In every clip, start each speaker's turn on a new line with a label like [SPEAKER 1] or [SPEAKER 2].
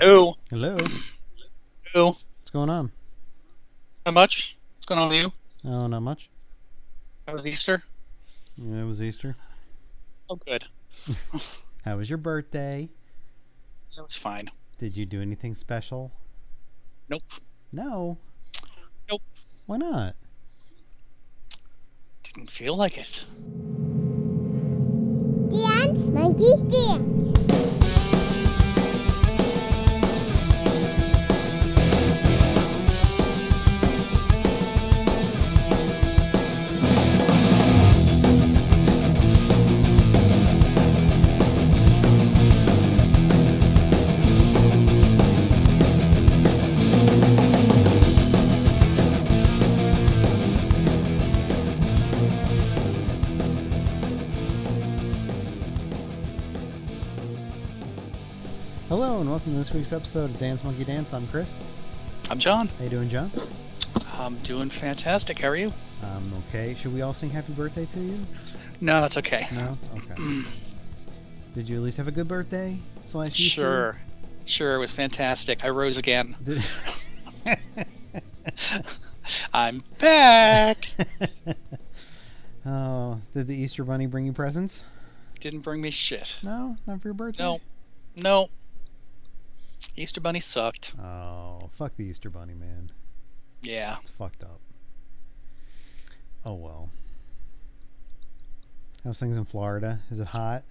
[SPEAKER 1] Hello.
[SPEAKER 2] Hello.
[SPEAKER 1] Hello.
[SPEAKER 2] What's going on?
[SPEAKER 1] Not much. What's going on with you?
[SPEAKER 2] Oh, not much.
[SPEAKER 1] How was Easter?
[SPEAKER 2] Yeah, it was Easter.
[SPEAKER 1] Oh, good.
[SPEAKER 2] How was your birthday?
[SPEAKER 1] It was fine.
[SPEAKER 2] Did you do anything special?
[SPEAKER 1] Nope.
[SPEAKER 2] No.
[SPEAKER 1] Nope.
[SPEAKER 2] Why not?
[SPEAKER 1] Didn't feel like it.
[SPEAKER 3] Dance, monkey, dance.
[SPEAKER 2] Hello, and welcome to this week's episode of Dance Monkey Dance. I'm Chris.
[SPEAKER 1] I'm John.
[SPEAKER 2] How you doing, John?
[SPEAKER 1] I'm doing fantastic. How are you?
[SPEAKER 2] I'm okay. Should we all sing happy birthday to you?
[SPEAKER 1] No, that's okay.
[SPEAKER 2] No? Okay. Did you at least have a good birthday? Slash Easter?
[SPEAKER 1] Sure. Sure, it was fantastic. I rose again.
[SPEAKER 2] Did-
[SPEAKER 1] I'm back.
[SPEAKER 2] oh, did the Easter Bunny bring you presents?
[SPEAKER 1] Didn't bring me shit.
[SPEAKER 2] No, not for your birthday.
[SPEAKER 1] No. No. Easter Bunny sucked.
[SPEAKER 2] Oh, fuck the Easter Bunny, man.
[SPEAKER 1] Yeah.
[SPEAKER 2] It's fucked up. Oh well. How's things in Florida? Is it hot?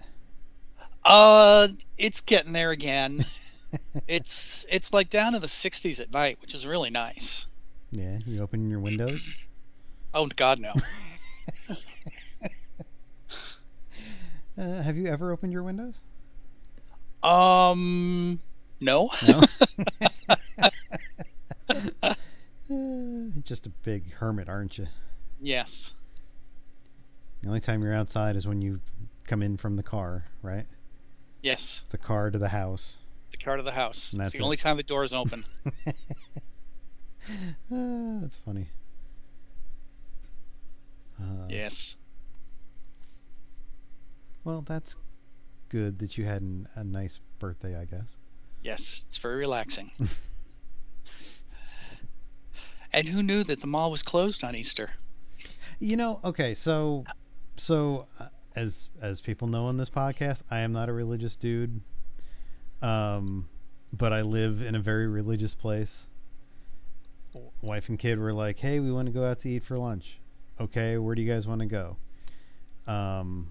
[SPEAKER 1] Uh, it's getting there again. it's it's like down in the 60s at night, which is really nice.
[SPEAKER 2] Yeah, you open your windows.
[SPEAKER 1] Oh God, no.
[SPEAKER 2] Uh, have you ever opened your windows?
[SPEAKER 1] Um, no.
[SPEAKER 2] No. Just a big hermit, aren't you?
[SPEAKER 1] Yes.
[SPEAKER 2] The only time you're outside is when you come in from the car, right?
[SPEAKER 1] Yes.
[SPEAKER 2] The car to the house.
[SPEAKER 1] The car to the house.
[SPEAKER 2] And
[SPEAKER 1] It's
[SPEAKER 2] that's
[SPEAKER 1] the
[SPEAKER 2] it.
[SPEAKER 1] only time the door is open.
[SPEAKER 2] Uh, that's funny. Uh,
[SPEAKER 1] yes.
[SPEAKER 2] Well, that's good that you had an, a nice birthday, I guess.
[SPEAKER 1] Yes. It's very relaxing. and who knew that the mall was closed on Easter?
[SPEAKER 2] You know, okay, so so uh, as as people know on this podcast, I am not a religious dude. Um but I live in a very religious place. Wife and kid were like, "Hey, we want to go out to eat for lunch." Okay, where do you guys want to go? Um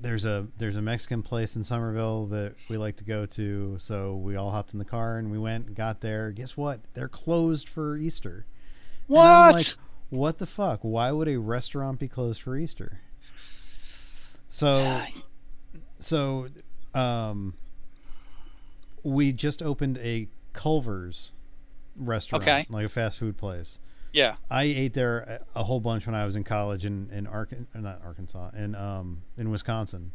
[SPEAKER 2] there's a there's a Mexican place in Somerville that we like to go to, so we all hopped in the car and we went and got there. Guess what? They're closed for Easter.
[SPEAKER 1] What?
[SPEAKER 2] like, what the fuck? Why would a restaurant be closed for Easter? So, so, um, we just opened a Culver's restaurant,
[SPEAKER 1] Okay.
[SPEAKER 2] like a fast food place.
[SPEAKER 1] Yeah.
[SPEAKER 2] I ate there a, whole bunch when I was in college in in Arkan, not Arkansas, in um in Wisconsin.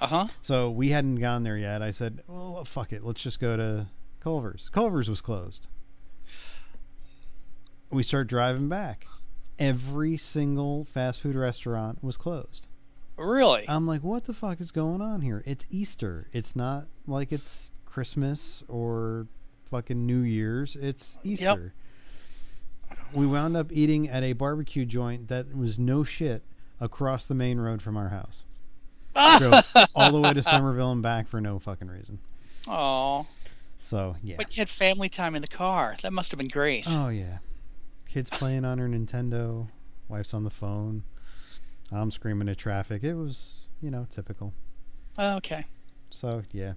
[SPEAKER 1] Uh huh.
[SPEAKER 2] So we hadn't gone there yet. I said, "Well, fuck it, let's just go to Culver's." Culver's was closed. We start driving back. Every single fast food restaurant was closed.
[SPEAKER 1] Really?
[SPEAKER 2] I'm like, "What the fuck is going on here? It's Easter. It's not like it's Christmas or fucking New Year's. It's Easter." We wound up eating at a barbecue joint that was no shit across the main road from our house drove all the way to Somerville and back for no fucking reason.
[SPEAKER 1] Oh,
[SPEAKER 2] So yeah.
[SPEAKER 1] but you had family time in the car. That must have been great.
[SPEAKER 2] Oh yeah. Kids playing on her Nintendo, wife's on the phone. I'm screaming at traffic. It was, you know, typical.
[SPEAKER 1] Oh, okay.
[SPEAKER 2] So yeah.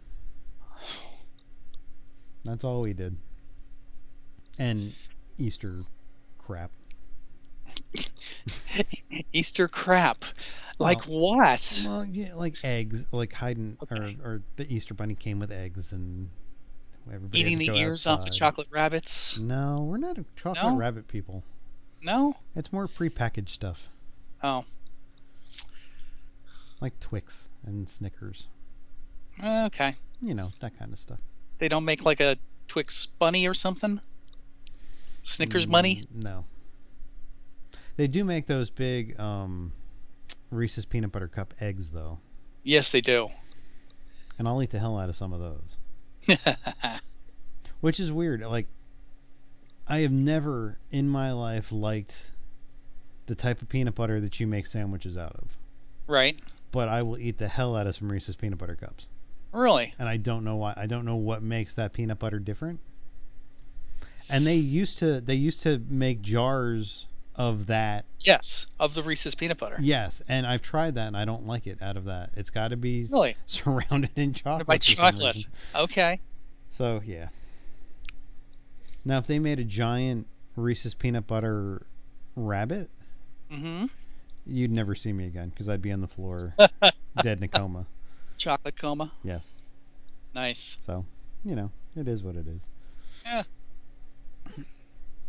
[SPEAKER 2] That's all we did. And Easter crap.
[SPEAKER 1] Easter crap. Like what?
[SPEAKER 2] Well, yeah, like eggs, like hiding,
[SPEAKER 1] Okay.
[SPEAKER 2] or or the Easter bunny came with eggs, and everybody
[SPEAKER 1] Eating the ears off the
[SPEAKER 2] outside.
[SPEAKER 1] chocolate rabbits?
[SPEAKER 2] No, we're not a chocolate
[SPEAKER 1] No?
[SPEAKER 2] rabbit people.
[SPEAKER 1] No?
[SPEAKER 2] It's more prepackaged stuff,
[SPEAKER 1] Oh,
[SPEAKER 2] like Twix and Snickers.
[SPEAKER 1] okay.
[SPEAKER 2] You know that kind of stuff.
[SPEAKER 1] They don't make like a Twix bunny or something? Snickers bunny?
[SPEAKER 2] Mm, No. They do make those big um, Reese's peanut butter cup eggs, though.
[SPEAKER 1] Yes, they do.
[SPEAKER 2] and I'll eat the hell out of some of those. Which is weird. Like, I have never in my life liked the type of peanut butter that you make sandwiches out of.
[SPEAKER 1] right.
[SPEAKER 2] But I will eat the hell out of some Reese's peanut butter cups.
[SPEAKER 1] Really?
[SPEAKER 2] And I don't know why. I don't know what makes that peanut butter different. And they used to they used to make jars of that.
[SPEAKER 1] Yes. Of the Reese's peanut butter.
[SPEAKER 2] Yes, and I've tried that and I don't like it out of that. It's got to be
[SPEAKER 1] Really?
[SPEAKER 2] surrounded in chocolate.
[SPEAKER 1] By chocolate. Okay.
[SPEAKER 2] So yeah. Now, if they made a giant Reese's peanut butter rabbit,
[SPEAKER 1] Mm-hmm.
[SPEAKER 2] you'd never see me again because I'd be on the floor, dead in a coma.
[SPEAKER 1] Chocolate coma.
[SPEAKER 2] Yes.
[SPEAKER 1] Nice.
[SPEAKER 2] So, you know, it is what it is.
[SPEAKER 1] Yeah.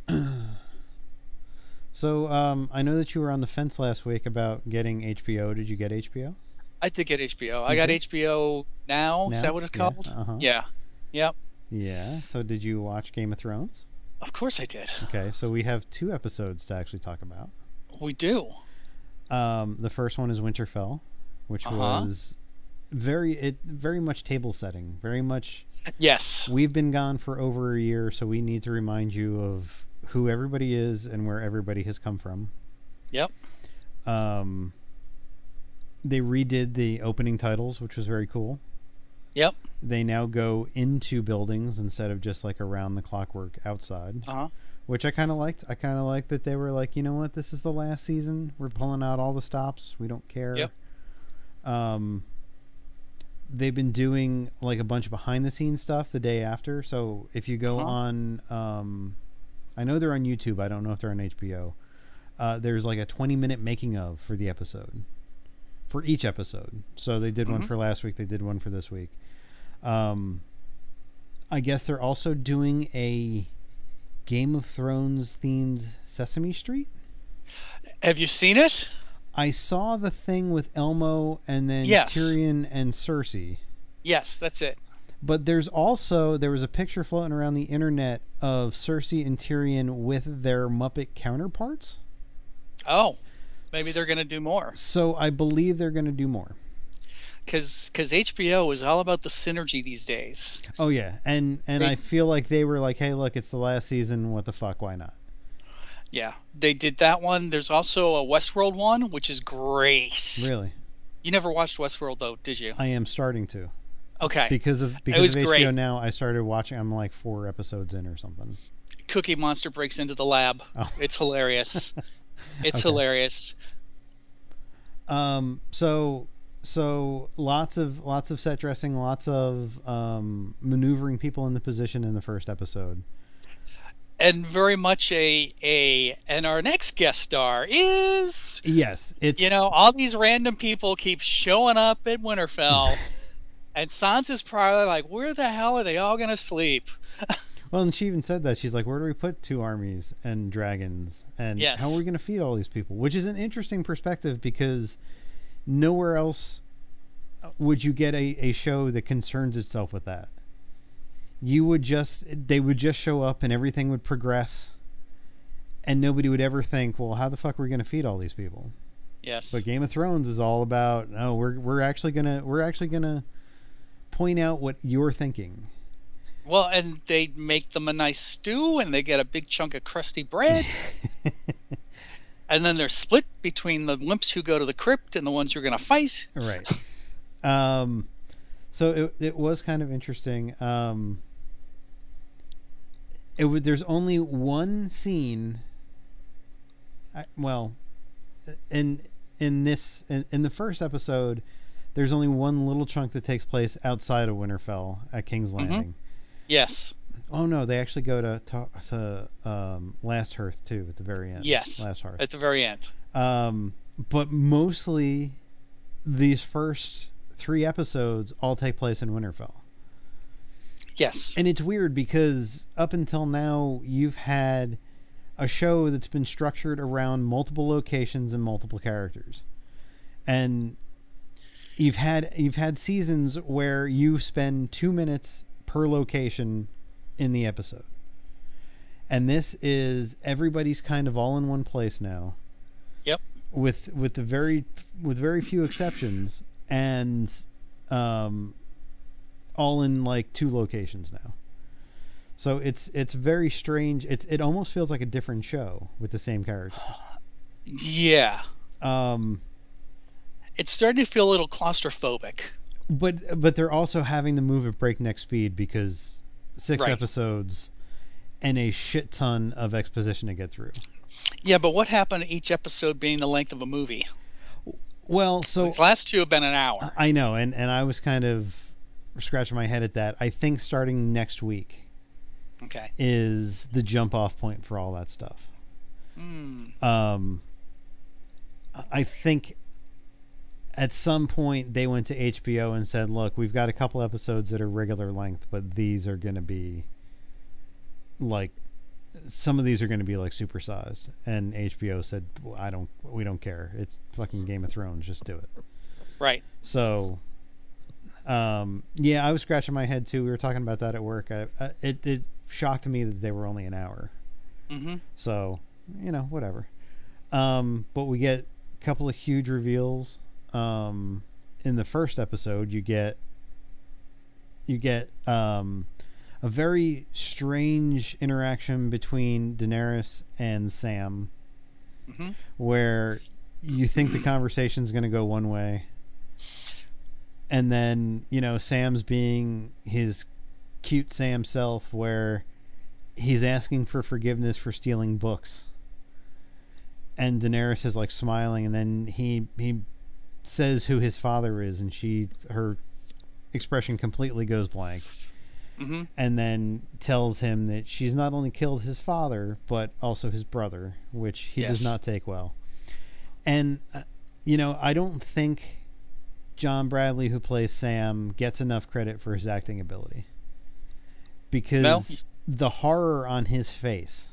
[SPEAKER 2] so, um, I know that you were on the fence last week about getting HBO. Did you get HBO?
[SPEAKER 1] I did get HBO. I
[SPEAKER 2] You
[SPEAKER 1] got
[SPEAKER 2] did?
[SPEAKER 1] HBO now. Is that what it's
[SPEAKER 2] Yeah,
[SPEAKER 1] called?
[SPEAKER 2] uh-huh.
[SPEAKER 1] Yeah. Yep.
[SPEAKER 2] Yeah. So, did you watch Game of Thrones?
[SPEAKER 1] Of course I did.
[SPEAKER 2] Okay. So, we have two episodes to actually talk about.
[SPEAKER 1] We do.
[SPEAKER 2] Um, the first one is Winterfell, which
[SPEAKER 1] Uh-huh.
[SPEAKER 2] was very it very much table setting. Very much
[SPEAKER 1] Yes.
[SPEAKER 2] we've been gone for over a year, so we need to remind you of who everybody is and where everybody has come from.
[SPEAKER 1] Yep.
[SPEAKER 2] Um, they redid the opening titles, which was very cool.
[SPEAKER 1] Yep.
[SPEAKER 2] They now go into buildings instead of just like around the clockwork outside,
[SPEAKER 1] Uh huh.
[SPEAKER 2] which I kind of liked. I kind of liked that they were like, you know what, this is the last season. We're pulling out all the stops. We don't care.
[SPEAKER 1] Yep.
[SPEAKER 2] Um, they've been doing like a bunch of behind the scenes stuff the day after. So if you go
[SPEAKER 1] Uh-huh.
[SPEAKER 2] on, um, I know they're on YouTube. I don't know if they're on HBO. Uh, there's like a 20 minute making of for the episode, for each episode. So they did one
[SPEAKER 1] Mhm.
[SPEAKER 2] for last week. They did one for this week. Um, I guess they're also doing a Game of Thrones themed Sesame Street.
[SPEAKER 1] Have you seen it?
[SPEAKER 2] I saw the thing with Elmo and then
[SPEAKER 1] Yes.
[SPEAKER 2] Tyrion and Cersei.
[SPEAKER 1] Yes, that's it.
[SPEAKER 2] But there's also there was a picture floating around the internet of Cersei and Tyrion with their Muppet counterparts.
[SPEAKER 1] Oh, maybe they're going to do more
[SPEAKER 2] So I believe they're going to do more.
[SPEAKER 1] because because HBO is all about the synergy these days.
[SPEAKER 2] Oh yeah, and and
[SPEAKER 1] They-
[SPEAKER 2] I feel like they were like, hey, look, it's the last season. What the fuck? Why not?
[SPEAKER 1] Yeah, they did that one. There's also a Westworld one, which is great.
[SPEAKER 2] Really,
[SPEAKER 1] You never watched Westworld though, did you?
[SPEAKER 2] I am starting to
[SPEAKER 1] Okay.
[SPEAKER 2] because of because of HBO
[SPEAKER 1] great.
[SPEAKER 2] now. I started watching. I'm like four episodes in or something.
[SPEAKER 1] Cookie Monster breaks into the lab.
[SPEAKER 2] Oh.
[SPEAKER 1] It's hilarious. It's
[SPEAKER 2] Okay.
[SPEAKER 1] hilarious.
[SPEAKER 2] Um. So so lots of lots of set dressing, lots of um, maneuvering people in the position in the first episode.
[SPEAKER 1] And very much a a and our next guest star is
[SPEAKER 2] Yes, it's
[SPEAKER 1] you know, all these random people keep showing up at Winterfell. and Sansa's probably like, where the hell are they all gonna sleep?
[SPEAKER 2] Well, and she even said that she's like, "Where do we put two armies and dragons, and
[SPEAKER 1] Yes.
[SPEAKER 2] how are we going to feed all these people?" Which is an interesting perspective because nowhere else would you get a, a show that concerns itself with that. You would just they would just show up and everything would progress, and nobody would ever think, "Well, how the fuck are we going to feed all these people?"
[SPEAKER 1] Yes.
[SPEAKER 2] But Game of Thrones is all about no, we're we're actually gonna we're actually gonna point out what you're thinking.
[SPEAKER 1] Well, and they make them a nice stew, and they get a big chunk of crusty bread, and then they're split between the wimps who go to the crypt and the ones who are going to fight.
[SPEAKER 2] right. Um, so it it was kind of interesting. Um, it was there's only one scene. I, well, in in this in, in the first episode, there's only one little chunk that takes place outside of Winterfell at King's Landing.
[SPEAKER 1] Yes.
[SPEAKER 2] Oh no, they actually go to to, to um, Last Hearth too at the very end.
[SPEAKER 1] Yes.
[SPEAKER 2] Last Hearth.
[SPEAKER 1] At the very end.
[SPEAKER 2] Um, but mostly these first three episodes all take place in Winterfell.
[SPEAKER 1] Yes.
[SPEAKER 2] And it's weird because up until now, you've had a show that's been structured around multiple locations and multiple characters. And you've had you've had seasons where you spend 2 minutes per location in the episode. And this is everybody's kind of all in one place now
[SPEAKER 1] Yep.
[SPEAKER 2] with with the very with very few exceptions and um all in like two locations now. So it's it's very strange. It's it almost feels like a different show with the same character.
[SPEAKER 1] Yeah.
[SPEAKER 2] Um,
[SPEAKER 1] It's starting to feel a little claustrophobic.
[SPEAKER 2] but but they're also having to move at breakneck speed because six
[SPEAKER 1] Right.
[SPEAKER 2] episodes and a shit ton of exposition to get through.
[SPEAKER 1] Yeah, but what happened to each episode being the length of a movie?
[SPEAKER 2] Well, so
[SPEAKER 1] These last two have been an hour.
[SPEAKER 2] I know, and and I was kind of scratching my head at that. I think starting next week
[SPEAKER 1] Okay.
[SPEAKER 2] is the jump off point for all that stuff.
[SPEAKER 1] Hmm.
[SPEAKER 2] Um, I think at some point they went to HBO and said, "Look, we've got a couple episodes that are regular length, but these are going to be like some of these are going to be like supersized." And HBO said, well, "I don't, we don't care. It's fucking Game of Thrones. Just do it."
[SPEAKER 1] Right.
[SPEAKER 2] So, um, yeah, I was scratching my head too. We were talking about that at work. I, I, it it shocked me that they were only an hour.
[SPEAKER 1] hmm
[SPEAKER 2] So, you know, whatever. Um, but we get a couple of huge reveals. Um, in the first episode, you get you get um, a very strange interaction between Daenerys and Sam,
[SPEAKER 1] hmm
[SPEAKER 2] where you think the conversation's going to go one way, and then you know Sam's being his cute Sam self, where he's asking for forgiveness for stealing books, and Daenerys is like smiling, and then he he says who his father is, and she her expression completely goes blank
[SPEAKER 1] hmm
[SPEAKER 2] and then tells him that she's not only killed his father but also his brother, which he does not take well. And uh, you know, I don't think John Bradley, who plays Sam, gets enough credit for his acting ability because
[SPEAKER 1] No.
[SPEAKER 2] the horror on his face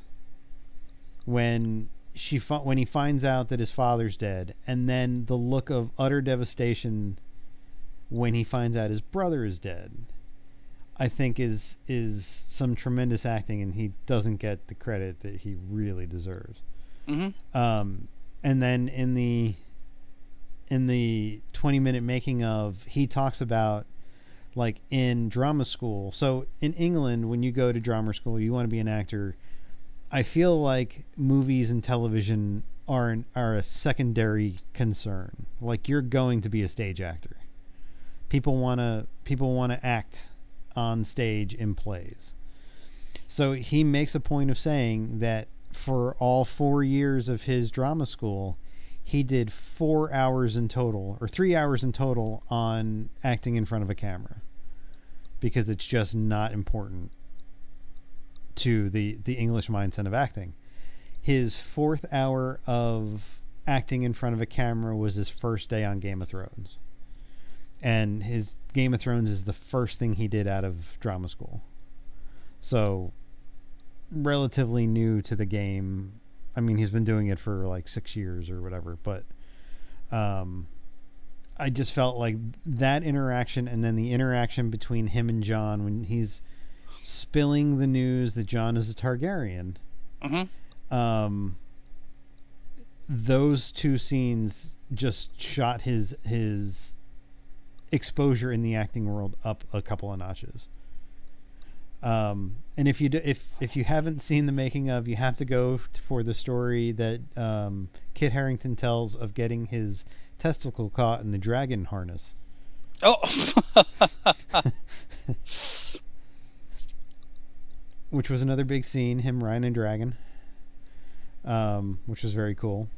[SPEAKER 2] when she when he finds out that his father's dead, and then the look of utter devastation when he finds out his brother is dead. I think is is some tremendous acting, and he doesn't get the credit that he really deserves.
[SPEAKER 1] hmm
[SPEAKER 2] Um, and then in the in the twenty minute making of, he talks about like in drama school. So in England, when you go to drama school, you want to be an actor. I feel like movies and television are an, are a secondary concern. Like you're going to be a stage actor. People want to people want to act on stage in plays. So he makes a point of saying that for all 4 years of his drama school, he did 4 hours in total or 3 hours in total on acting in front of a camera because it's just not important to the the English mindset of acting. His fourth hour of acting in front of a camera was his first day on Game of Thrones. And his Game of Thrones is the first thing he did out of drama school. So relatively new to the game. I mean, he's been doing it for like 6 years or whatever, but um I just felt like that interaction and then the interaction between him and Jon when he's spilling the news that Jon is a Targaryen.
[SPEAKER 1] hmm
[SPEAKER 2] Um, those two scenes just shot his his exposure in the acting world up a couple of notches. Um, and if you do, if if you haven't seen the making of, you have to go for the story that um, Kit Harington tells of getting his testicle caught in the dragon harness.
[SPEAKER 1] Oh.
[SPEAKER 2] which was another big scene. Him riding a dragon, um, which was very cool.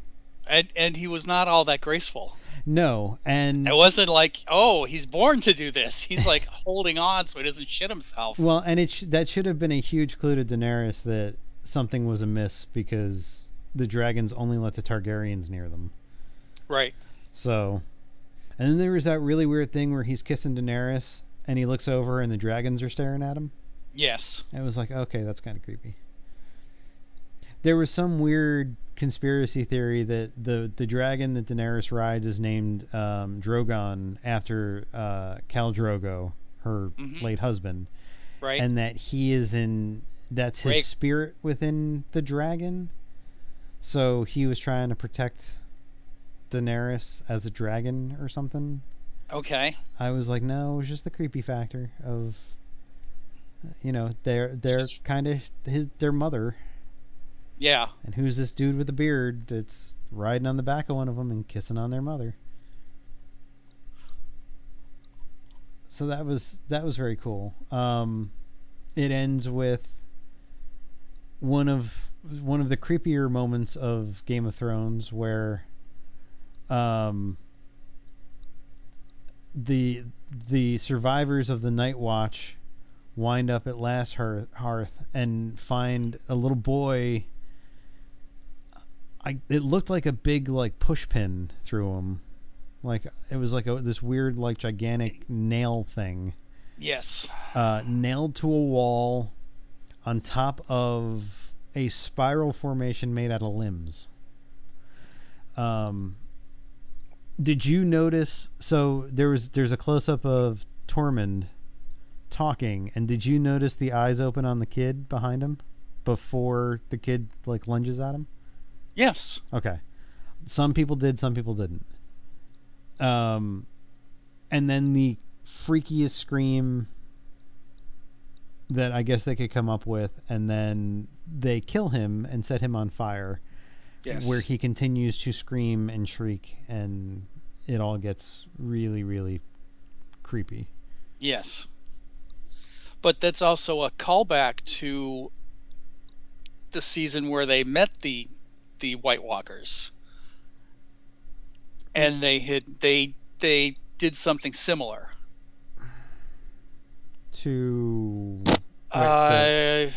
[SPEAKER 1] and and he was not all that graceful.
[SPEAKER 2] No, and
[SPEAKER 1] It wasn't like, oh, he's born to do this. He's like holding on so he doesn't shit himself.
[SPEAKER 2] well, and it sh- that should have been a huge clue to Daenerys that something was amiss because the dragons only let the Targaryens near them.
[SPEAKER 1] right.
[SPEAKER 2] So, and then there was that really weird thing where he's kissing Daenerys and he looks over and the dragons are staring at him.
[SPEAKER 1] Yes.
[SPEAKER 2] It was like, okay, that's kind of creepy. There was some weird conspiracy theory that the the dragon that Daenerys rides is named um, Drogon after uh, Khal Drogo, her
[SPEAKER 1] Mhm.
[SPEAKER 2] late husband,
[SPEAKER 1] Right.
[SPEAKER 2] and that he is in that's his spirit within the dragon. So he was trying to protect Daenerys as a dragon or something.
[SPEAKER 1] Okay.
[SPEAKER 2] I was like, no, it was just the creepy factor of, you know, they're they're kind of his their mother,
[SPEAKER 1] Yeah.
[SPEAKER 2] and who's this dude with the beard that's riding on the back of one of them and kissing on their mother. So that was that was very cool. Um, it ends with one of one of the creepier moments of Game of Thrones where um the the survivors of the night watch wind up at last hearth, hearth and find a little boy I it looked like a big like push pin through him like it was like a, this weird like gigantic nail thing
[SPEAKER 1] Yes.
[SPEAKER 2] uh, nailed to a wall on top of a spiral formation made out of limbs. Um, did you notice? So there was there's a close up of Tormund talking, and did you notice the eyes open on the kid behind him before the kid like lunges at him?
[SPEAKER 1] Yes.
[SPEAKER 2] Okay. Some people did, some people didn't. Um, and then the freakiest scream that I guess they could come up with, and then they kill him and set him on fire,
[SPEAKER 1] Yes.
[SPEAKER 2] where he continues to scream and shriek, and it all gets really, really creepy.
[SPEAKER 1] Yes. But that's also a callback to the season where they met the the White Walkers. And they had they they did something similar.
[SPEAKER 2] To Wait,
[SPEAKER 1] Uh,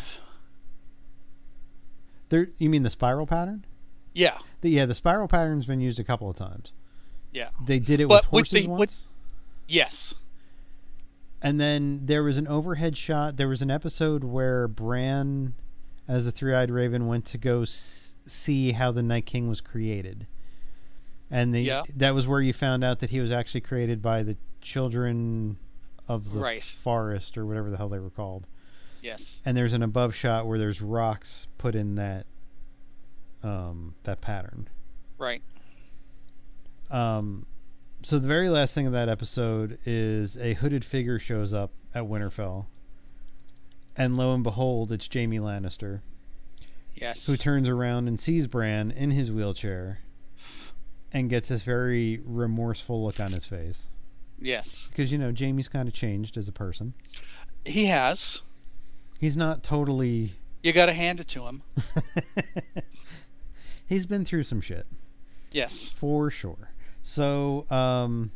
[SPEAKER 2] there, you mean the spiral pattern?
[SPEAKER 1] yeah.
[SPEAKER 2] The, yeah, the spiral pattern's been used a couple of times.
[SPEAKER 1] Yeah.
[SPEAKER 2] They did it
[SPEAKER 1] But
[SPEAKER 2] with
[SPEAKER 1] with
[SPEAKER 2] horses
[SPEAKER 1] the- with-
[SPEAKER 2] once.
[SPEAKER 1] Yes.
[SPEAKER 2] And then there was an overhead shot. There was an episode where Bran, as the three-eyed raven, went to go s- see how the Night King was created, and the,
[SPEAKER 1] Yeah.
[SPEAKER 2] that was where you found out that he was actually created by the children of the
[SPEAKER 1] Right.
[SPEAKER 2] forest or whatever the hell they were called.
[SPEAKER 1] Yes.
[SPEAKER 2] And there's an above shot where there's rocks put in that um, that pattern.
[SPEAKER 1] Right.
[SPEAKER 2] Um, so the very last thing of that episode is a hooded figure shows up at Winterfell, and lo and behold, it's Jaime Lannister,
[SPEAKER 1] Yes.
[SPEAKER 2] who turns around and sees Bran in his wheelchair, and gets this very remorseful look on his face
[SPEAKER 1] yes.
[SPEAKER 2] because you know Jaime's kind of changed as a person.
[SPEAKER 1] He has.
[SPEAKER 2] He's not totally.
[SPEAKER 1] You got to hand it to him.
[SPEAKER 2] He's been through some shit.
[SPEAKER 1] Yes.
[SPEAKER 2] for sure. So, um,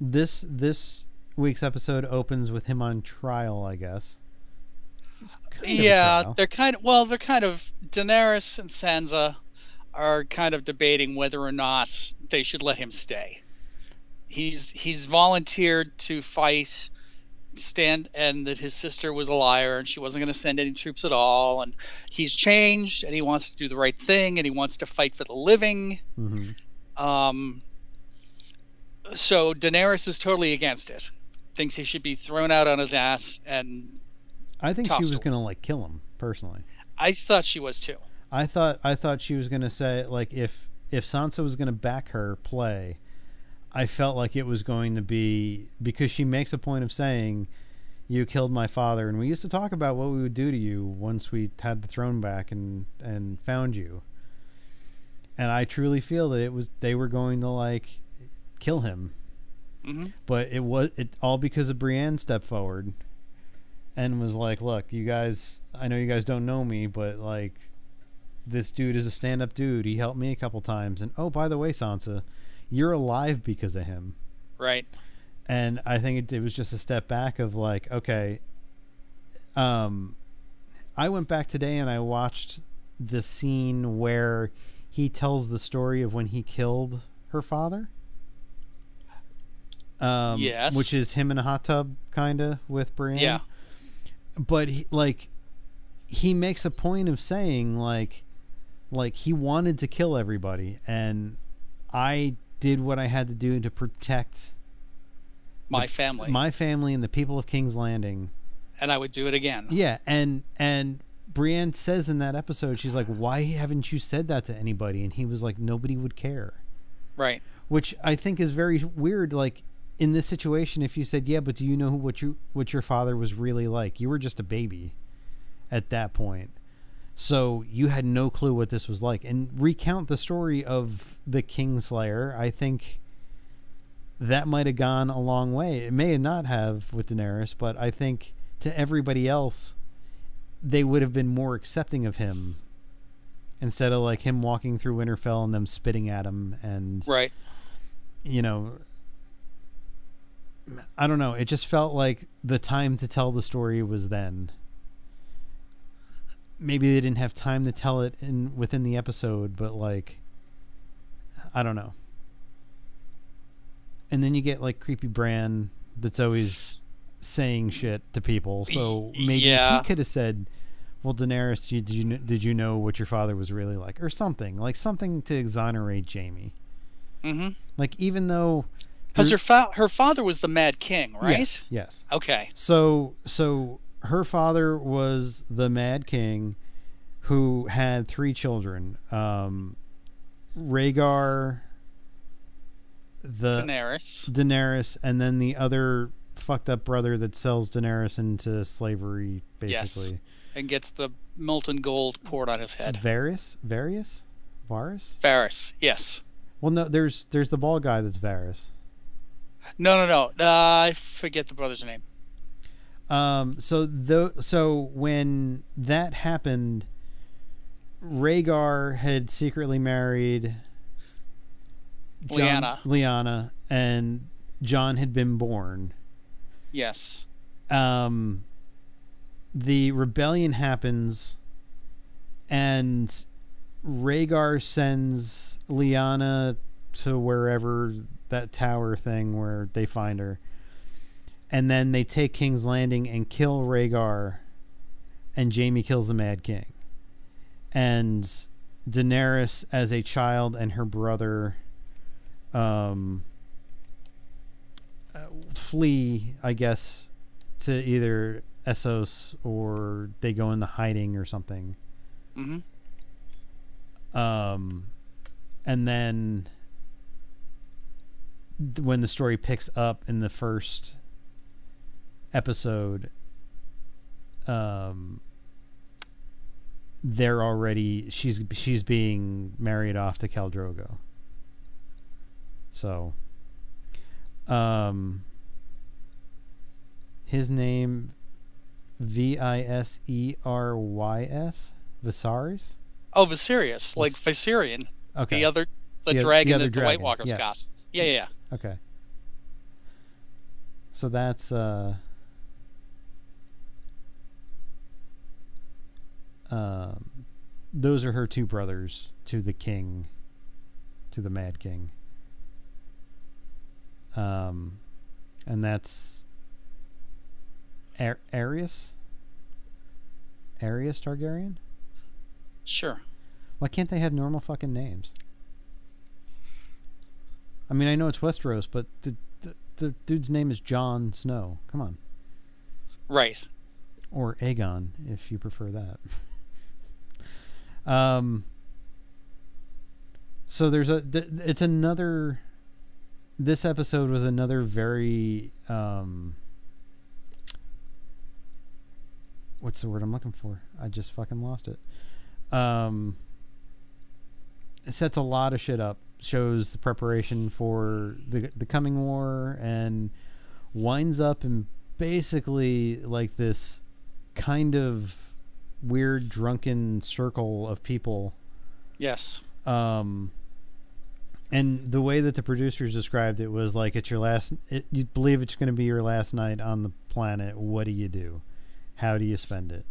[SPEAKER 2] this this week's episode opens with him on trial, I guess.
[SPEAKER 1] Yeah, they're kind of well, they're kind of Daenerys and Sansa are kind of debating whether or not they should let him stay. He's he's volunteered to fight stand and that his sister was a liar and she wasn't going to send any troops at all and he's changed and he wants to do the right thing and he wants to fight for the living
[SPEAKER 2] Mhm.
[SPEAKER 1] um so Daenerys is totally against it thinks he should be thrown out on his ass and
[SPEAKER 2] I think she was gonna like kill him personally.
[SPEAKER 1] I thought she was too
[SPEAKER 2] I thought I thought she was gonna say like if if Sansa was gonna back her play, I felt like it was going to be because she makes a point of saying, "You killed my father," and we used to talk about what we would do to you once we had the throne back and and found you. And I truly feel that it was they were going to like kill him,
[SPEAKER 1] hmm
[SPEAKER 2] but it was it all because of Brienne stepped forward and was like, "Look, you guys, I know you guys don't know me, but like this dude is a stand-up dude. He helped me a couple times, and oh, by the way, Sansa, you're alive because of him."
[SPEAKER 1] right
[SPEAKER 2] And I think it, it was just a step back of like, okay, um, I went back today and I watched the scene where he tells the story of when he killed her father. Um,
[SPEAKER 1] Yes.
[SPEAKER 2] which is him in a hot tub, kind of with Brienne.
[SPEAKER 1] Yeah.
[SPEAKER 2] but he, like, he makes a point of saying like, like he wanted to kill everybody, and I did what I had to do to protect
[SPEAKER 1] my family
[SPEAKER 2] my family and the people of King's Landing.
[SPEAKER 1] and I would do it again
[SPEAKER 2] Yeah, and and Brienne says in that episode, she's like, "Why haven't you said that to anybody?" And he was like, "Nobody would care,"
[SPEAKER 1] right
[SPEAKER 2] which I think is very weird. Like, in this situation, if you said, "Yeah, but do you know who, what you what your father was really like?" You were just a baby at that point, so you had no clue what this was like. And recount the story of the Kingslayer. I think that might have gone a long way. It may not have with Daenerys, but I think to everybody else, they would have been more accepting of him instead of like him walking through Winterfell and them spitting at him and
[SPEAKER 1] Right.
[SPEAKER 2] you know I don't know, it just felt like the time to tell the story was then. Maybe they didn't have time to tell it in within the episode, but like I don't know. And then you get like creepy Bran that's always saying shit to people. So maybe
[SPEAKER 1] Yeah.
[SPEAKER 2] he could have said, "Well, Daenerys, did you, did you kn- did you know what your father was really like?" or something like something to exonerate Jaime.
[SPEAKER 1] Mm-hmm.
[SPEAKER 2] Like even though
[SPEAKER 1] Because her fa- her father was the Mad King, right?
[SPEAKER 2] Yes, yes.
[SPEAKER 1] Okay.
[SPEAKER 2] So so her father was the Mad King, who had three children. Um, Rhaegar, the
[SPEAKER 1] Daenerys.
[SPEAKER 2] Daenerys, and then the other fucked up brother that sells Daenerys into slavery,
[SPEAKER 1] Yes.
[SPEAKER 2] basically.
[SPEAKER 1] and gets the molten gold poured on his head.
[SPEAKER 2] Varys, Varius, Varys.
[SPEAKER 1] Varys. Yes.
[SPEAKER 2] Well, no, there's there's the bald guy that's Varys.
[SPEAKER 1] No, no, no. Uh, I forget the brother's name.
[SPEAKER 2] Um, so the so when that happened, Rhaegar had secretly married
[SPEAKER 1] Lyanna.
[SPEAKER 2] Lyanna, and Jon had been born.
[SPEAKER 1] Yes.
[SPEAKER 2] Um, the rebellion happens, and Rhaegar sends Lyanna to wherever that tower thing where they find her. And then they take King's Landing and kill Rhaegar, and Jaime kills the Mad King. And Daenerys, as a child, and her brother um, uh, flee, I guess, to either Essos or they go into hiding or something.
[SPEAKER 1] hmm
[SPEAKER 2] Um, and then th- when the story picks up in the first episode, um, they're already she's she's being married off to Khal Drogo. So, um, his name V I S E R Y S Viserys.
[SPEAKER 1] Oh, Viserys, like
[SPEAKER 2] Vis-
[SPEAKER 1] Viserion,
[SPEAKER 2] Okay.
[SPEAKER 1] the other, the,
[SPEAKER 2] The
[SPEAKER 1] dragon
[SPEAKER 2] the other
[SPEAKER 1] that the White Walkers
[SPEAKER 2] yes.
[SPEAKER 1] got. Yeah, yeah, yeah.
[SPEAKER 2] Okay. So that's uh um those are her two brothers to the king to the mad king. Um and that's Ar- Arius Arius Targaryen?
[SPEAKER 1] Sure.
[SPEAKER 2] Why can't they have normal fucking names? I mean, I know it's Westeros, but the, the the dude's name is Jon Snow. Come on,
[SPEAKER 1] Right.
[SPEAKER 2] or Aegon, if you prefer that. um. So there's a th- it's another. This episode was another very um. What's the word I'm looking for? I just fucking lost it. Um. It sets a lot of shit up. Shows the preparation for the the coming war and winds up in basically like this kind of weird drunken circle of people.
[SPEAKER 1] Yes.
[SPEAKER 2] um and the way that the producers described it was like it's your last it, you believe it's going to be your last night on the planet. What do you do? How do you spend it?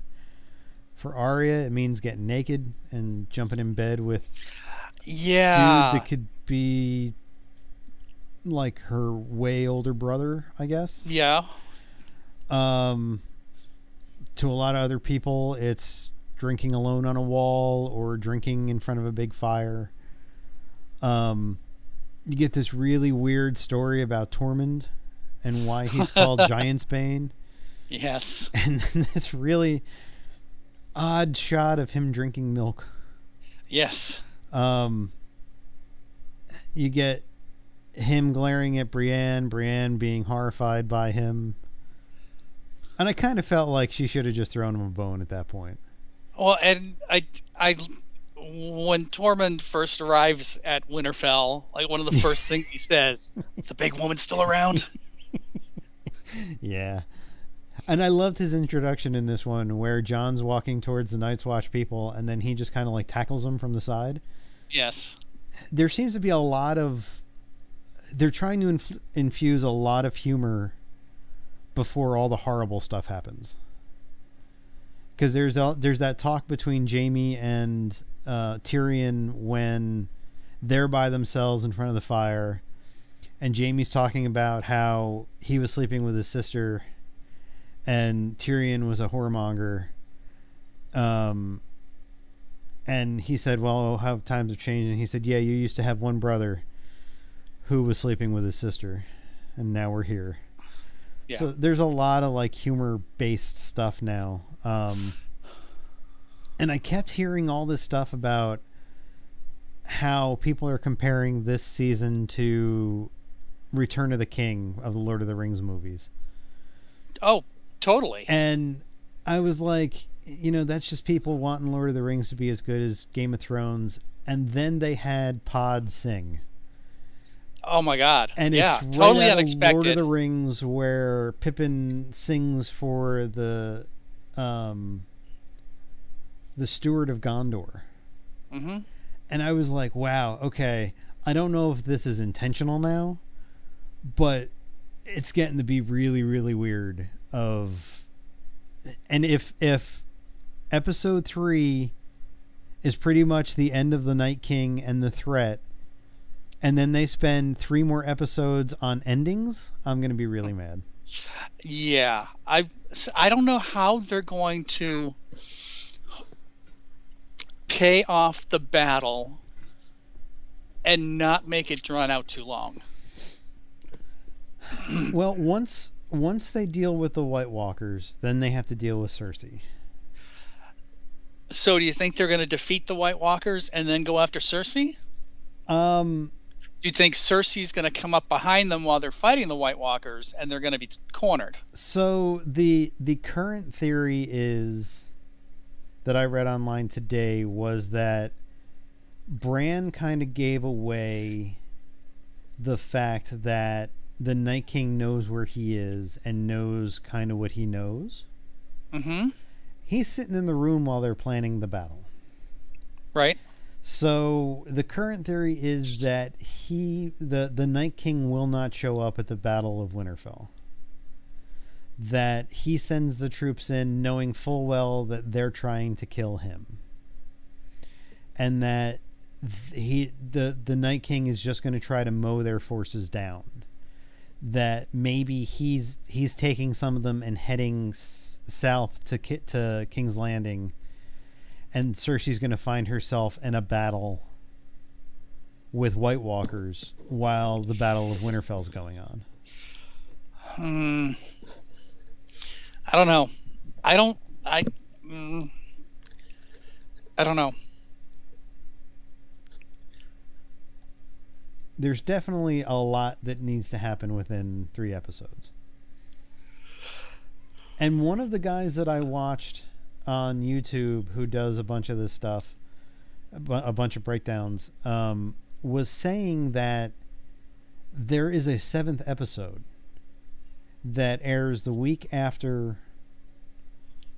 [SPEAKER 2] For Arya it means getting naked and jumping in bed with
[SPEAKER 1] Yeah.
[SPEAKER 2] dude that could be like her way older brother I guess
[SPEAKER 1] yeah.
[SPEAKER 2] um, to a lot of other people, it's drinking alone on a wall or drinking in front of a big fire. Um, you get this really weird story about Tormund and why he's called Giant's Bane,
[SPEAKER 1] Yes.
[SPEAKER 2] and then this really odd shot of him drinking milk.
[SPEAKER 1] Yes.
[SPEAKER 2] Um, you get him glaring at Brienne, Brienne being horrified by him. And I kind of felt like she should have just thrown him a bone at that point.
[SPEAKER 1] Well, and I, I, when Tormund first arrives at Winterfell, like one of the first things he says, "Is the big woman still around?"
[SPEAKER 2] Yeah. And I loved his introduction in this one where Jon's walking towards the Night's Watch people and then he just kind of like tackles them from the side.
[SPEAKER 1] Yes.
[SPEAKER 2] There seems to be a lot of. They're trying to inf- infuse a lot of humor before all the horrible stuff happens. Because there's a, there's that talk between Jaime and uh, Tyrion when they're by themselves in front of the fire, and Jaime's talking about how he was sleeping with his sister, and Tyrion was a whoremonger. Um, and he said, "Well, how times have changed." And he said, "Yeah, you used to have one brother who was sleeping with his sister, and now we're here."
[SPEAKER 1] Yeah.
[SPEAKER 2] So there's a lot of like humor based stuff now. Um, and I kept hearing all this stuff about how people are comparing this season to Return of the King of the Lord of the Rings movies.
[SPEAKER 1] Oh, totally.
[SPEAKER 2] And I was like, you know, that's just people wanting Lord of the Rings to be as good as Game of Thrones. And then they had Pod sing.
[SPEAKER 1] Oh my God.
[SPEAKER 2] And
[SPEAKER 1] yeah,
[SPEAKER 2] it's
[SPEAKER 1] totally
[SPEAKER 2] right out
[SPEAKER 1] unexpected.
[SPEAKER 2] Lord of the Rings where Pippin sings for the um the steward of Gondor.
[SPEAKER 1] hmm
[SPEAKER 2] And I was like, wow, okay. I don't know if this is intentional now, but it's getting to be really really weird of and if if episode 3 is pretty much the end of the Night King and the threat and then they spend 3 more episodes on endings, I'm going to be really mad.
[SPEAKER 1] Yeah, I I don't know how they're going to pay off the battle and not make it drawn out too long.
[SPEAKER 2] well, once once they deal with the White Walkers, then they have to deal with Cersei.
[SPEAKER 1] So, do you think they're going to defeat the White Walkers and then go after Cersei?
[SPEAKER 2] Um
[SPEAKER 1] Do you think Cersei's going to come up behind them while they're fighting the White Walkers and they're going to be cornered?
[SPEAKER 2] So the the current theory is that I read online today was that Bran kind of gave away the fact that the Night King knows where he is and knows kind of what he knows.
[SPEAKER 1] Mm-hmm.
[SPEAKER 2] He's sitting in the room while they're planning the battle.
[SPEAKER 1] Right.
[SPEAKER 2] So the current theory is that he the the Night King will not show up at the Battle of Winterfell. That he sends the troops in knowing full well that they're trying to kill him. And that he the the Night King is just going to try to mow their forces down. That maybe he's he's taking some of them and heading south to to King's Landing and Cersei's going to find herself in a battle with White Walkers while the Battle of Winterfell's going on.
[SPEAKER 1] Hmm. I don't know. I don't. I. Mm, I don't know.
[SPEAKER 2] There's definitely a lot that needs to happen within three episodes. And one of the guys that I watched on YouTube who does a bunch of this stuff, a bu- a bunch of breakdowns, um, was saying that there is a seventh episode that airs the week after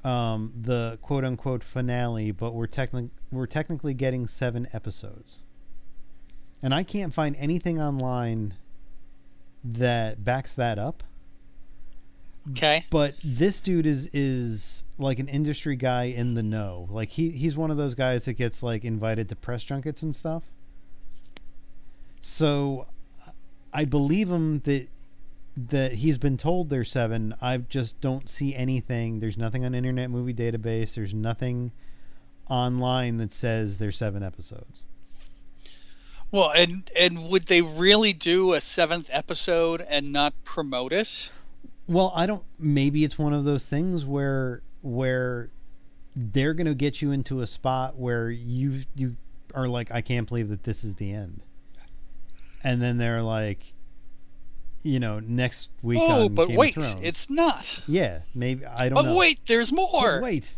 [SPEAKER 2] um, the quote unquote finale, but we're technically we're technically getting seven episodes. And I can't find anything online that backs that up.
[SPEAKER 1] Okay.
[SPEAKER 2] But this dude is is like an industry guy in the know. Like he he's one of those guys that gets like invited to press junkets and stuff. So I believe him that that he's been told there's seven. I just don't see anything. There's nothing on Internet Movie Database. There's nothing online that says there's seven episodes.
[SPEAKER 1] Well, and and would they really do a seventh episode and not promote it?
[SPEAKER 2] Well, I don't. Maybe it's one of those things where where they're going to get you into a spot where you you are like, I can't believe that this is the end. and then they're like, you know, next week.
[SPEAKER 1] oh, but
[SPEAKER 2] Game
[SPEAKER 1] wait, it's not.
[SPEAKER 2] yeah, maybe I don't
[SPEAKER 1] But
[SPEAKER 2] know.
[SPEAKER 1] wait, there's more.
[SPEAKER 2] But wait.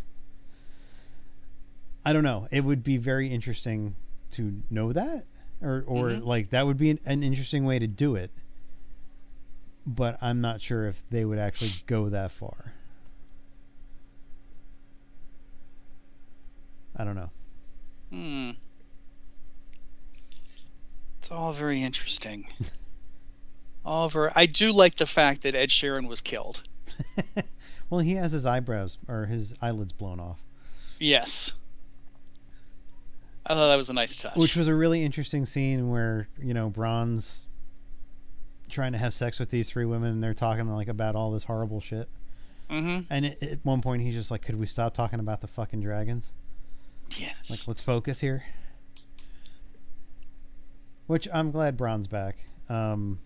[SPEAKER 2] I don't know. It would be very interesting to know that, or or
[SPEAKER 1] Mhm.
[SPEAKER 2] like that would be an, an interesting way to do it. But I'm not sure if they would actually go that far. I don't know.
[SPEAKER 1] Hmm. It's all very interesting. all very. I do like the fact that Ed Sheeran was killed.
[SPEAKER 2] well, he has his eyebrows or his eyelids blown off,
[SPEAKER 1] Yes. I thought that was a nice touch.
[SPEAKER 2] which was a really interesting scene where you know Bronn's trying to have sex with these three women and they're talking like about all this horrible shit.
[SPEAKER 1] mm-hmm.
[SPEAKER 2] And it, at one point, he's just like, "Could we stop talking about the fucking dragons?
[SPEAKER 1] Yes.
[SPEAKER 2] Like, let's focus here." Which I'm glad Bronn's back. Um,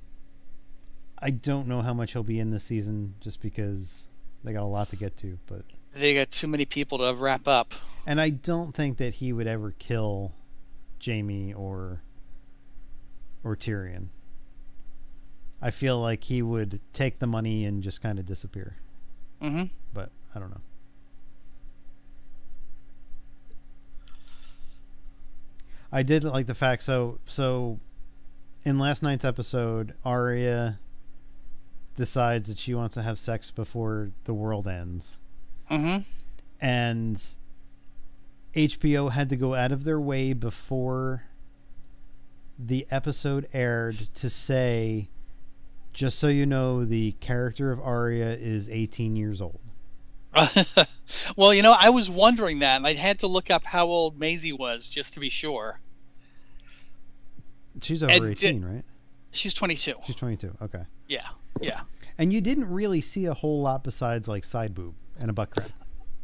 [SPEAKER 2] I don't know how much he'll be in this season, just because they got a lot to get to. But
[SPEAKER 1] they got too many people to wrap up.
[SPEAKER 2] and I don't think that he would ever kill Jaime or or Tyrion. I feel like he would take the money and just kind of disappear.
[SPEAKER 1] Mm-hmm.
[SPEAKER 2] But I don't know. I did like the fact so so in last night's episode, Arya decides that she wants to have sex before the world ends.
[SPEAKER 1] Mm-hmm.
[SPEAKER 2] And HBO had to go out of their way before the episode aired to say just so you know the character of Arya is 18 years old.
[SPEAKER 1] well, you know, I was wondering that, and I had to look up how old Maisie was just to be sure.
[SPEAKER 2] She's over
[SPEAKER 1] And
[SPEAKER 2] 18, right?
[SPEAKER 1] She's 22.
[SPEAKER 2] She's 22. Okay.
[SPEAKER 1] Yeah, yeah,
[SPEAKER 2] And you didn't really see a whole lot besides like side boob and a butt crack.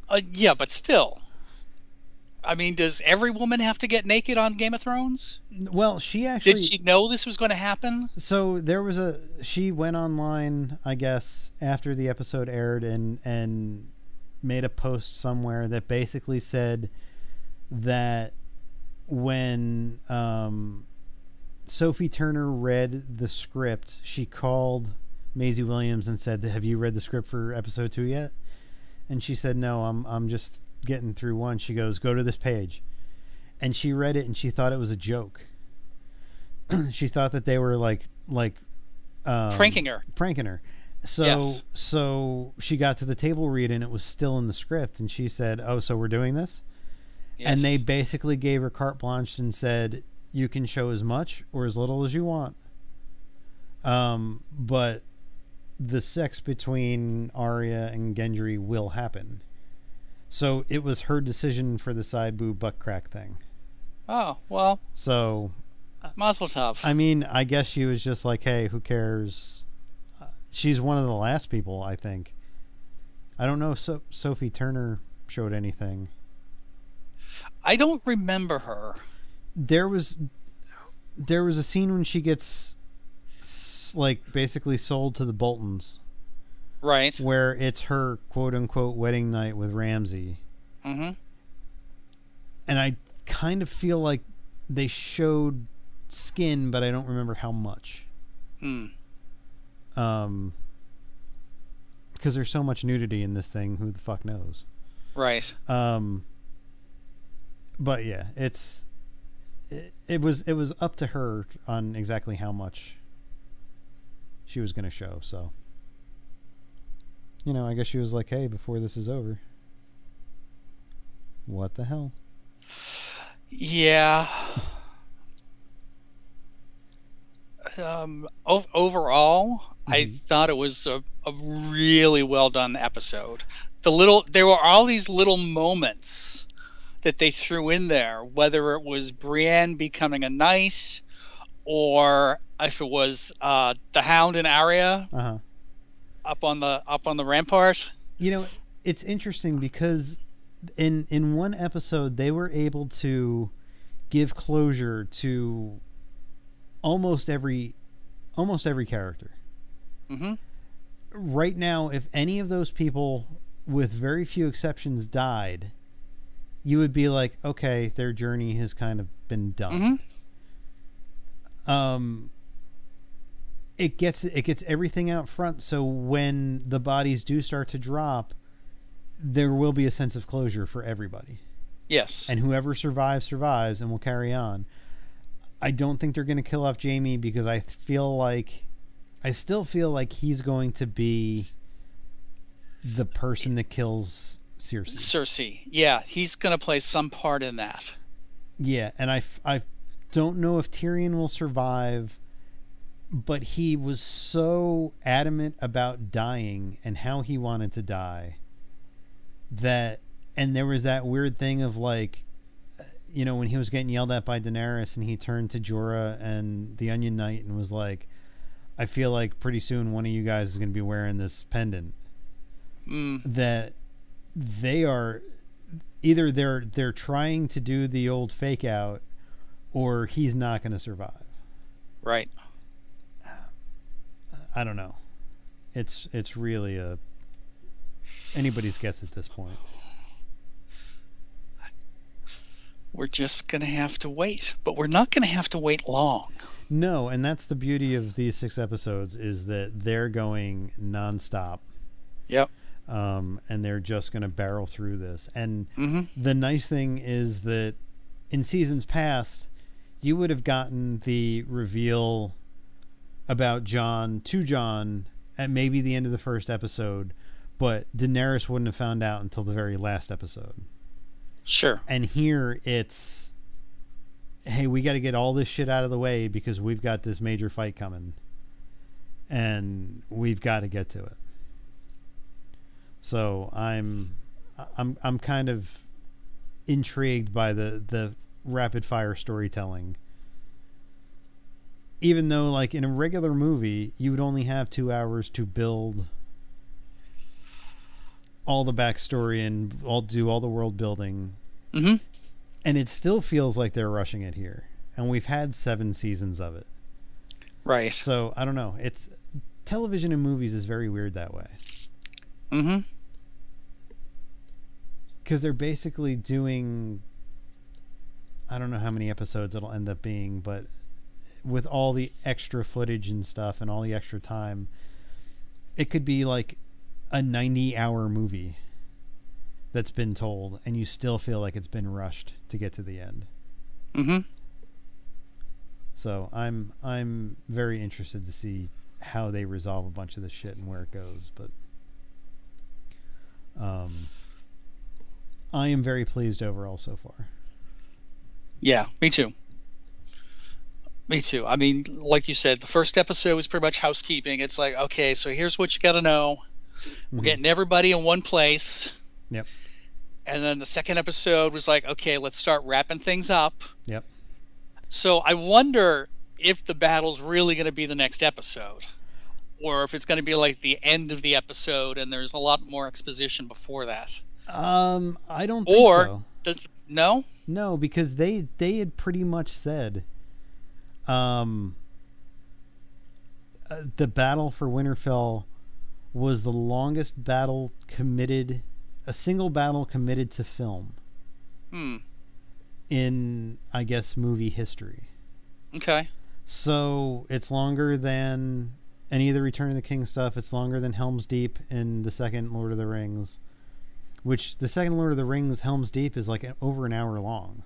[SPEAKER 1] uh, yeah, but still. I mean, does every woman have to get naked on Game of Thrones?
[SPEAKER 2] Well, she actually
[SPEAKER 1] Did she know this was going to happen?
[SPEAKER 2] so there was a she went online, I guess, after the episode aired and and made a post somewhere that basically said that when um, Sophie Turner read the script, she called Maisie Williams and said, "Have you read the script for episode 2 yet?" And she said, "No, I'm I'm just getting through one." She goes, "Go to this page." And she read it and she thought it was a joke. she thought that they were like like um,
[SPEAKER 1] Pranking her.
[SPEAKER 2] pranking her. So
[SPEAKER 1] Yes.
[SPEAKER 2] so she got to the table read and it was still in the script and she said, "Oh, so we're doing this?" And they basically gave her carte blanche and said, "You can show as much or as little as you want." Um, but the sex between Arya and Gendry will happen. So it was her decision for the side boob butt crack thing.
[SPEAKER 1] Oh well,
[SPEAKER 2] So
[SPEAKER 1] Mazel tov.
[SPEAKER 2] I mean, I guess she was just like, "Hey, who cares?" She's one of the last people, I think. I don't know if so- Sophie Turner showed anything.
[SPEAKER 1] I don't remember her.
[SPEAKER 2] There was there was a scene when she gets like basically sold to the Boltons,
[SPEAKER 1] Right.
[SPEAKER 2] where it's her quote unquote wedding night with Ramsay,
[SPEAKER 1] Mm-hmm.
[SPEAKER 2] and I kind of feel like they showed skin, but I don't remember how much.
[SPEAKER 1] Hmm.
[SPEAKER 2] Um, because there's so much nudity in this thing. Who the fuck knows?
[SPEAKER 1] Right.
[SPEAKER 2] Um, but yeah, it's it, it was it was up to her on exactly how much she was going to show. So, you know, I guess she was like, "Hey, before this is over, what the hell?"
[SPEAKER 1] Yeah. Um, o- overall, I
[SPEAKER 2] Mhm.
[SPEAKER 1] thought it was a, a really well done episode. The little there were all these little moments that they threw in there, whether it was Brienne becoming a nice, or if it was uh, the Hound and Arya
[SPEAKER 2] Uh huh.
[SPEAKER 1] Up on the up on the rampart.
[SPEAKER 2] You know, it's interesting because in in one episode they were able to give closure to almost every almost every character.
[SPEAKER 1] Mm-hmm.
[SPEAKER 2] Right now, if any of those people with very few exceptions died, you would be like, okay, their journey has kind of been done.
[SPEAKER 1] hmm
[SPEAKER 2] Um it gets it gets everything out front so when the bodies do start to drop there will be a sense of closure for everybody
[SPEAKER 1] Yes.
[SPEAKER 2] and whoever survives survives and will carry on i don't think they're going to kill off jaime because i feel like i still feel like he's going to be the person that kills Cersei.
[SPEAKER 1] Cersei. Yeah, he's going to play some part in that.
[SPEAKER 2] Yeah, and i i don't know if Tyrion will survive, but he was so adamant about dying and how he wanted to die that, and there was that weird thing of like, you know, when he was getting yelled at by Daenerys and he turned to Jorah and the Onion Knight and was like, I feel like pretty soon one of you guys is going to be wearing this pendant.
[SPEAKER 1] Mm,
[SPEAKER 2] That they are either they're they're trying to do the old fake out or he's not going to survive.
[SPEAKER 1] right.
[SPEAKER 2] I don't know. It's it's really a anybody's guess at this point.
[SPEAKER 1] We're just going to have to wait, but we're not going to have to wait long.
[SPEAKER 2] No, and that's the beauty of these six episodes is that they're going nonstop.
[SPEAKER 1] Yep.
[SPEAKER 2] Um, and they're just going to barrel through this. And
[SPEAKER 1] hmm
[SPEAKER 2] the nice thing is that in seasons past, you would have gotten the reveal about Jon to Jon at maybe the end of the first episode, but Daenerys wouldn't have found out until the very last episode.
[SPEAKER 1] Sure.
[SPEAKER 2] And here it's hey, we got to get all this shit out of the way because we've got this major fight coming. And we've got to get to it. So, I'm I'm I'm kind of intrigued by the the rapid fire storytelling. Even though like in a regular movie, you would only have 2 hours to build all the backstory and all do all the world building.
[SPEAKER 1] Hmm
[SPEAKER 2] and it still feels like they're rushing it here. And we've had seven seasons of it.
[SPEAKER 1] Right.
[SPEAKER 2] so i don't know. It's television and movies is very weird that way.
[SPEAKER 1] Hmm
[SPEAKER 2] because they're basically doing i don't know how many episodes it'll end up being but with all the extra footage and stuff and all the extra time it could be like a 90 hour movie that's been told and you still feel like it's been rushed to get to the end
[SPEAKER 1] hmm
[SPEAKER 2] So I'm I'm very interested to see how they resolve a bunch of this shit and where it goes. But um, I am very pleased overall so far.
[SPEAKER 1] Yeah, me too. Me too. I mean, like you said, the first episode was pretty much housekeeping. It's like, okay, so here's what you got to know. We're
[SPEAKER 2] Mhm.
[SPEAKER 1] getting everybody in one place.
[SPEAKER 2] Yep.
[SPEAKER 1] And then the second episode was like, okay, let's start wrapping things up.
[SPEAKER 2] Yep.
[SPEAKER 1] So I wonder if the battle's really going to be the next episode, or if it's going to be like the end of the episode and there's a lot more exposition before that.
[SPEAKER 2] Um, I don't think
[SPEAKER 1] Or-
[SPEAKER 2] so.
[SPEAKER 1] Does no?
[SPEAKER 2] No, because they they had pretty much said, um, uh, the battle for Winterfell was the longest battle committed, a single battle committed to film
[SPEAKER 1] Hmm.
[SPEAKER 2] in, I guess, movie history.
[SPEAKER 1] Okay.
[SPEAKER 2] So it's longer than any of the Return of the King stuff. It's longer than Helm's Deep in the second Lord of the Rings, which the second Lord of the Rings, Helm's Deep, is like over an hour long.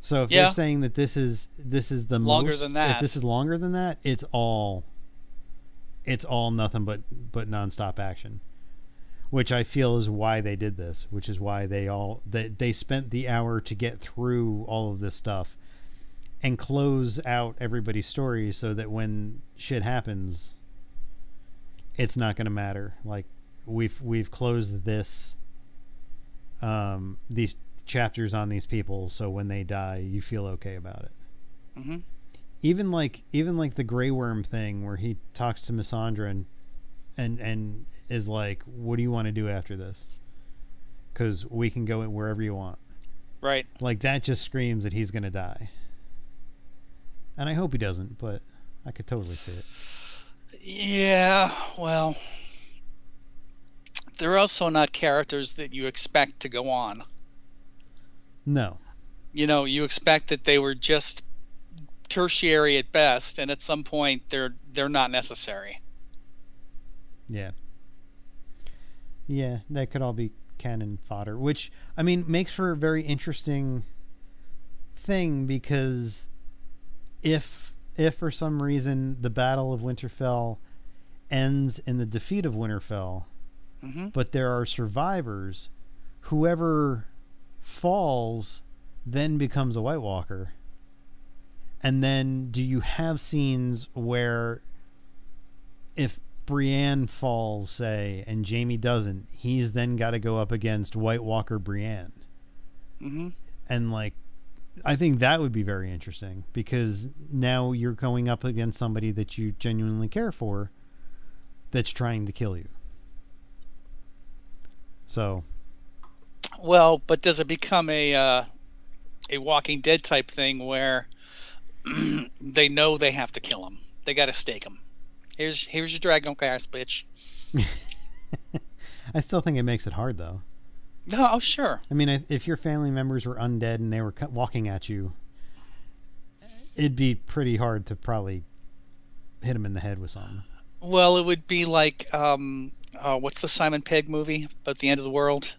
[SPEAKER 2] So if
[SPEAKER 1] Yeah.
[SPEAKER 2] they're saying that this is this is the
[SPEAKER 1] Longer
[SPEAKER 2] most,
[SPEAKER 1] than
[SPEAKER 2] if
[SPEAKER 1] that.
[SPEAKER 2] this is longer than that, it's all it's all nothing but but nonstop action. Which I feel is why they did this, which is why they all they, they spent the hour to get through all of this stuff and close out everybody's story so that when shit happens it's not going to matter like we've we've closed this um these chapters on these people so when they die you feel okay about it
[SPEAKER 1] hmm
[SPEAKER 2] even like even like the gray worm thing where he talks to Missandei and and and is like what do you want to do after this cuz we can go wherever you want
[SPEAKER 1] Right.
[SPEAKER 2] like that just screams that he's going to die and i hope he doesn't but i could totally see it
[SPEAKER 1] Yeah. Well, they're also not characters that you expect to go on.
[SPEAKER 2] No
[SPEAKER 1] You know, you expect that they were just tertiary at best, and at some point they're they're not necessary.
[SPEAKER 2] Yeah. Yeah, that could all be cannon fodder, which I mean makes for a very interesting thing because if if for some reason the Battle of Winterfell ends in the defeat of Winterfell,
[SPEAKER 1] hmm
[SPEAKER 2] but there are survivors, whoever falls then becomes a White Walker. And then do you have scenes where if Brienne falls, say, and Jaime doesn't, he's then got to go up against White Walker Brienne.
[SPEAKER 1] hmm
[SPEAKER 2] And like I think that would be very interesting because now you're going up against somebody that you genuinely care for that's trying to kill you. So,
[SPEAKER 1] Well, but does it become a uh, a Walking Dead type thing where they know they have to kill him? They got to stake him. Here's here's your dragonglass, bitch.
[SPEAKER 2] I still think it makes it hard though.
[SPEAKER 1] No, oh sure.
[SPEAKER 2] I mean, if- your family members were undead and they were walking at you, it'd be pretty hard to probably hit them in the head with something.
[SPEAKER 1] Well, it would be like um, uh, what's the Simon Pegg movie about the end of the world?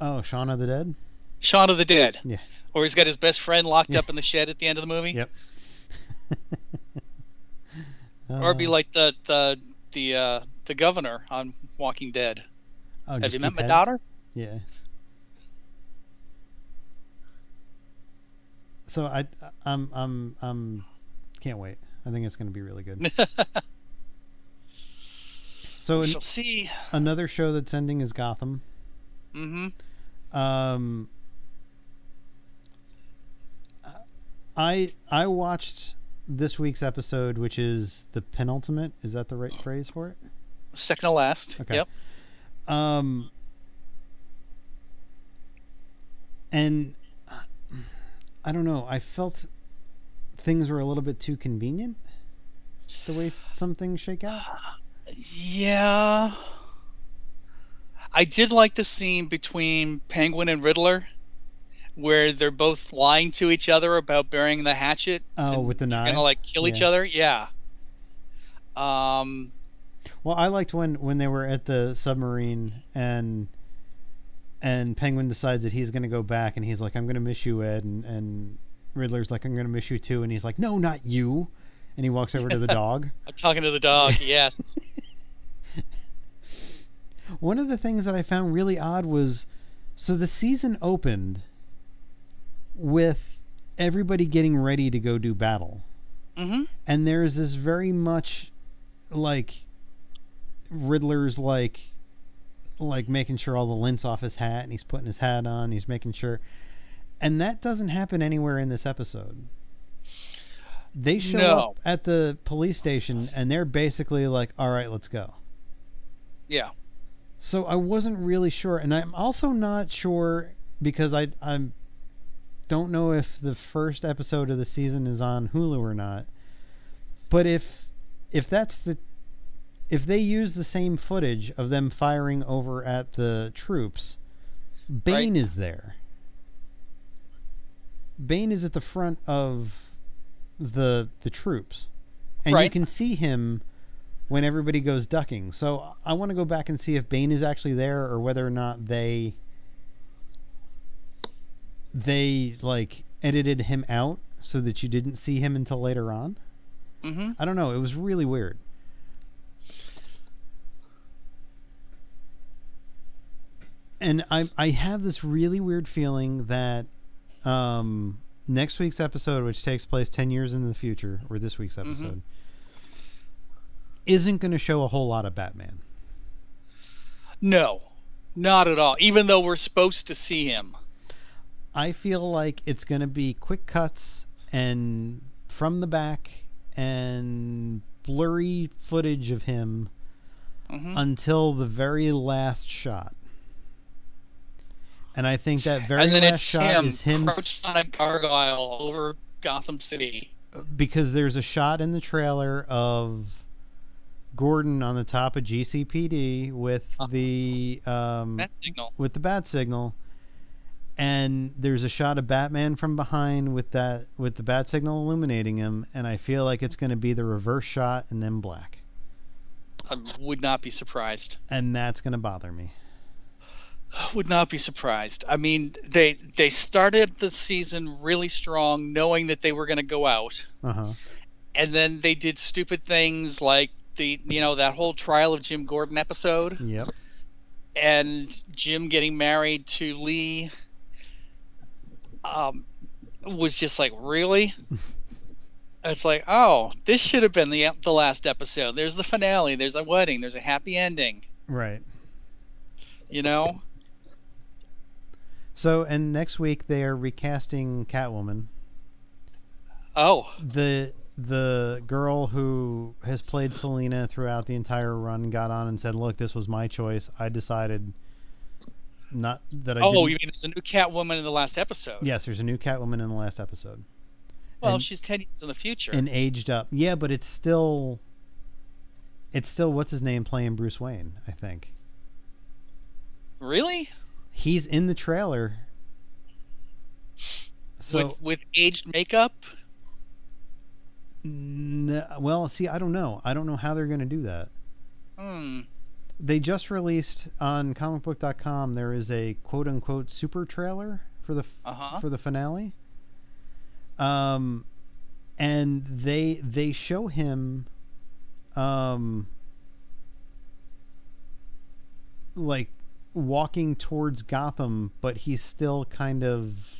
[SPEAKER 2] Oh, Shaun of the Dead?
[SPEAKER 1] Shaun of the Dead.
[SPEAKER 2] Yeah.
[SPEAKER 1] Or he's got his best friend locked
[SPEAKER 2] Yeah.
[SPEAKER 1] up in the shed at the end of the movie.
[SPEAKER 2] Yep.
[SPEAKER 1] Or be
[SPEAKER 2] Uh,
[SPEAKER 1] like the the the uh, the governor on Walking Dead.
[SPEAKER 2] oh,
[SPEAKER 1] Have you met my
[SPEAKER 2] heads?
[SPEAKER 1] daughter?
[SPEAKER 2] Yeah. So I, I'm, I'm, I'm, can't wait. I think it's going to be really good. so
[SPEAKER 1] we shall see.
[SPEAKER 2] another show that's ending is Gotham.
[SPEAKER 1] hmm
[SPEAKER 2] Um, I I watched this week's episode, which is the penultimate. Is that the right phrase for it?
[SPEAKER 1] Second to last.
[SPEAKER 2] Okay.
[SPEAKER 1] Yep.
[SPEAKER 2] Um, and I don't know. I felt things were a little bit too convenient. The way some things shake out.
[SPEAKER 1] Yeah. I did like the scene between Penguin and Riddler where they're both lying to each other about burying the hatchet.
[SPEAKER 2] Oh, with the knife.
[SPEAKER 1] Gonna like kill each other. Yeah. Um.
[SPEAKER 2] Well, I liked when when they were at the submarine and and Penguin decides that he's going to go back and he's like, "I'm going to miss you, Ed," and and Riddler's like, "I'm going to miss you too," and he's like, "No, not you," and he walks over to the dog.
[SPEAKER 1] I'm talking to the dog. Yes.
[SPEAKER 2] One of the things that I found really odd was so the season opened with everybody getting ready to go do battle.
[SPEAKER 1] hmm
[SPEAKER 2] and there's this very much like Riddler's like like making sure all the lint's off his hat and he's putting his hat on, he's making sure and that doesn't happen anywhere in this episode. They show
[SPEAKER 1] No.
[SPEAKER 2] up at the police station and they're basically like, "All right, let's go."
[SPEAKER 1] Yeah.
[SPEAKER 2] So I wasn't really sure, and I'm also not sure because I I'm don't know if the first episode of the season is on Hulu or not. But if if that's the if they use the same footage of them firing over at the troops, Bane is there. Bane is at the front of the the troops. And you can see him when everybody goes ducking. So I want to go back and see if Bane is actually there or whether or not they they like edited him out so that you didn't see him until later on.
[SPEAKER 1] hmm
[SPEAKER 2] I don't know. It was really weird. And I I have this really weird feeling that um, next week's episode, which takes place ten years in the future, or this week's episode, isn't going to show a whole lot of Batman.
[SPEAKER 1] No, not at all. Even though we're supposed to see him.
[SPEAKER 2] I feel like it's going to be quick cuts and from the back and blurry footage of him
[SPEAKER 1] hmm
[SPEAKER 2] until the very last shot. And I think that very last shot
[SPEAKER 1] him,
[SPEAKER 2] is him
[SPEAKER 1] crouched on a gargoyle over Gotham City.
[SPEAKER 2] because there's a shot in the trailer of Gordon on the top of GCPD with
[SPEAKER 1] Uh-huh.
[SPEAKER 2] the um,
[SPEAKER 1] That signal.
[SPEAKER 2] with the bat signal, and there's a shot of Batman from behind with that with the bat signal illuminating him, and I feel like it's going to be the reverse shot and then black,
[SPEAKER 1] I would not be surprised.
[SPEAKER 2] and that's going to bother me.
[SPEAKER 1] Would not be surprised. I mean, they they started the season really strong, knowing that they were going to go out,
[SPEAKER 2] Uh huh.
[SPEAKER 1] and then they did stupid things like the you know that whole trial of Jim Gordon episode,
[SPEAKER 2] Yep.
[SPEAKER 1] and Jim getting married to Lee. Um, was just like really. It's like, oh, this should have been the the last episode. There's the finale. There's a wedding. There's a happy ending.
[SPEAKER 2] Right.
[SPEAKER 1] You know.
[SPEAKER 2] So, and next week they are recasting Catwoman.
[SPEAKER 1] Oh,
[SPEAKER 2] the the girl who has played Selina throughout the entire run got on and said, "Look, this was my choice. I decided not that I
[SPEAKER 1] oh,
[SPEAKER 2] didn't."
[SPEAKER 1] you mean there's a new Catwoman in the last episode?
[SPEAKER 2] yes, there's a new Catwoman in the last episode
[SPEAKER 1] Well,
[SPEAKER 2] and-
[SPEAKER 1] she's ten years in the future.
[SPEAKER 2] and aged up. Yeah, but it's still it's still what's his name playing Bruce Wayne. I think
[SPEAKER 1] really?
[SPEAKER 2] he's in the trailer. So
[SPEAKER 1] with with aged makeup?
[SPEAKER 2] N- well, see, I don't know. I don't know how they're going to do that.
[SPEAKER 1] Hmm.
[SPEAKER 2] they just released on comicbook.com there is a quote unquote super trailer for the
[SPEAKER 1] Uh huh.
[SPEAKER 2] for the finale um and they they show him um like walking towards Gotham but he's still kind of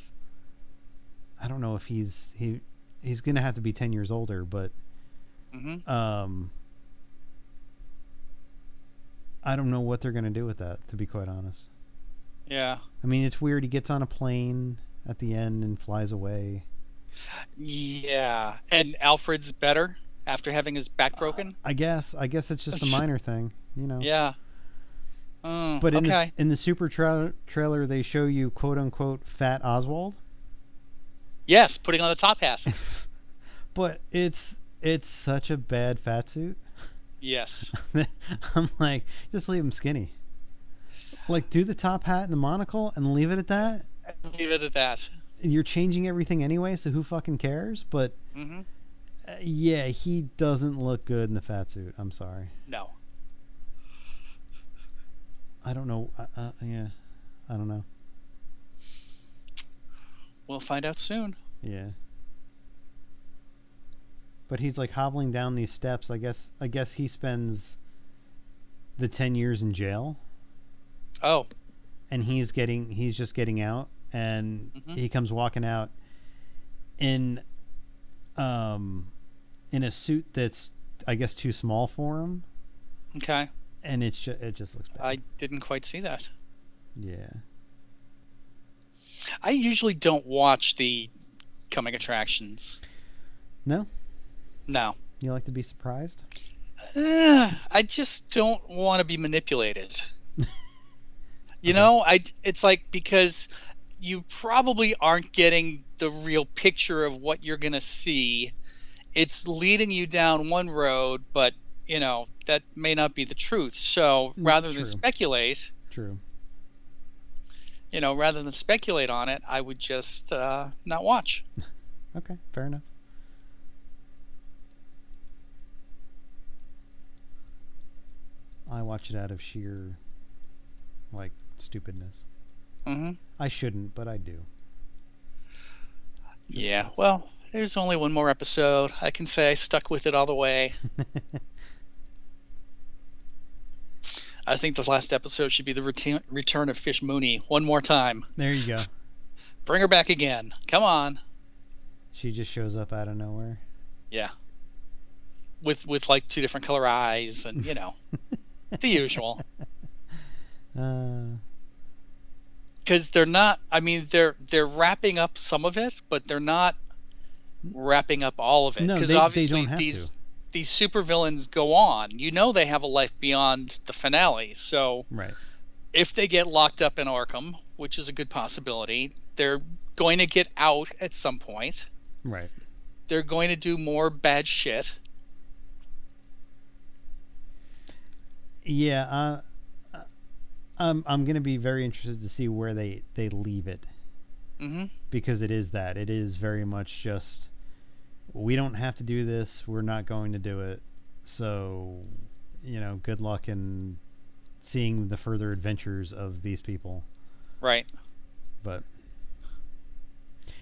[SPEAKER 2] I don't know if he's he he's going to have to be 10 years older but
[SPEAKER 1] hmm
[SPEAKER 2] um I don't know what they're going to do with that to be quite honest.
[SPEAKER 1] Yeah.
[SPEAKER 2] I mean, it's weird he gets on a plane at the end and flies away.
[SPEAKER 1] Yeah. And Alfred's better after having his back broken.
[SPEAKER 2] I guess I guess it's just a minor thing, you know.
[SPEAKER 1] yeah. Oh,
[SPEAKER 2] But in
[SPEAKER 1] okay.
[SPEAKER 2] the in the super tra- trailer they show you quote unquote fat Oswald,
[SPEAKER 1] yes, putting on the top hat.
[SPEAKER 2] but it's it's such a bad fat suit.
[SPEAKER 1] yes.
[SPEAKER 2] I'm like, just leave him skinny. Like, do the top hat and the monocle and leave it at that.
[SPEAKER 1] Leave it at that.
[SPEAKER 2] You're changing everything anyway, so who fucking cares? But
[SPEAKER 1] hmm
[SPEAKER 2] uh, yeah, he doesn't look good in the fat suit. I'm sorry.
[SPEAKER 1] No.
[SPEAKER 2] I don't know. Uh, uh, yeah, I don't know.
[SPEAKER 1] We'll find out soon.
[SPEAKER 2] Yeah. But he's like hobbling down these steps. I guess. I guess he spends the ten years in jail,
[SPEAKER 1] Oh.
[SPEAKER 2] and he's getting. He's just getting out, and
[SPEAKER 1] Mhm.
[SPEAKER 2] he comes walking out in, um, in a suit that's I guess too small for him,
[SPEAKER 1] Okay.
[SPEAKER 2] and it's just it just looks bad.
[SPEAKER 1] I didn't quite see that.
[SPEAKER 2] yeah.
[SPEAKER 1] I usually don't watch the coming attractions.
[SPEAKER 2] No,
[SPEAKER 1] No.
[SPEAKER 2] you like to be surprised.
[SPEAKER 1] Uh, I just don't want to be manipulated. you know, I it's like because you probably aren't getting the real picture of what you're going to see. It's leading you down one road, but you know, that may not be the truth. So,
[SPEAKER 2] Mm,
[SPEAKER 1] rather
[SPEAKER 2] true.
[SPEAKER 1] than speculate,
[SPEAKER 2] True.
[SPEAKER 1] You know, rather than speculate on it, I would just uh, not watch.
[SPEAKER 2] Okay, fair enough. I watch it out of sheer, like, stupidness.
[SPEAKER 1] hmm
[SPEAKER 2] I shouldn't, but I do. Just
[SPEAKER 1] Yeah. Well, there's only one more episode. I can say I stuck with it all the way. I think the last episode should be the return, return of Fish Mooney one more time.
[SPEAKER 2] there you go.
[SPEAKER 1] Bring her back again. Come on.
[SPEAKER 2] She just shows up out of nowhere.
[SPEAKER 1] Yeah. With with like two different color eyes and you know the usual.
[SPEAKER 2] Uh,
[SPEAKER 1] Because they're not. I mean, they're they're wrapping up some of it, but they're not wrapping up all of it.
[SPEAKER 2] No,
[SPEAKER 1] Because
[SPEAKER 2] they- they
[SPEAKER 1] obviously
[SPEAKER 2] don't have
[SPEAKER 1] these these supervillains go on. You know they have a life beyond the finale. So
[SPEAKER 2] right.
[SPEAKER 1] if they get locked up in Arkham, which is a good possibility, they're going to get out at some point.
[SPEAKER 2] Right.
[SPEAKER 1] They're going to do more bad shit.
[SPEAKER 2] Yeah. Uh, uh, I'm I'm gonna be very interested to see where they they leave it
[SPEAKER 1] hmm
[SPEAKER 2] because it is that. It is very much just we don't have to do this. We're not going to do it. So, you know, good luck in seeing the further adventures of these people.
[SPEAKER 1] Right.
[SPEAKER 2] But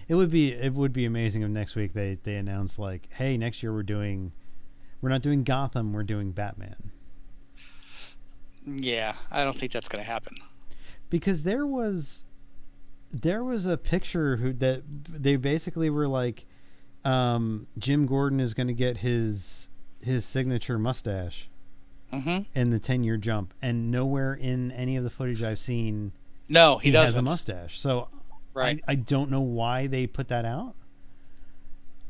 [SPEAKER 2] it would be it would be amazing if next week they they announce like, "Hey, next year we're doing we're not doing Gotham, we're doing Batman."
[SPEAKER 1] Yeah, I don't think that's going to happen.
[SPEAKER 2] because there was there was a picture who that they basically were like um, Jim Gordon is going to get his his signature mustache
[SPEAKER 1] hmm
[SPEAKER 2] in the 10 year jump and nowhere in any of the footage I've seen
[SPEAKER 1] No, he,
[SPEAKER 2] he,
[SPEAKER 1] doesn't.
[SPEAKER 2] has a mustache. So
[SPEAKER 1] Right.
[SPEAKER 2] I, I don't know why they put that out.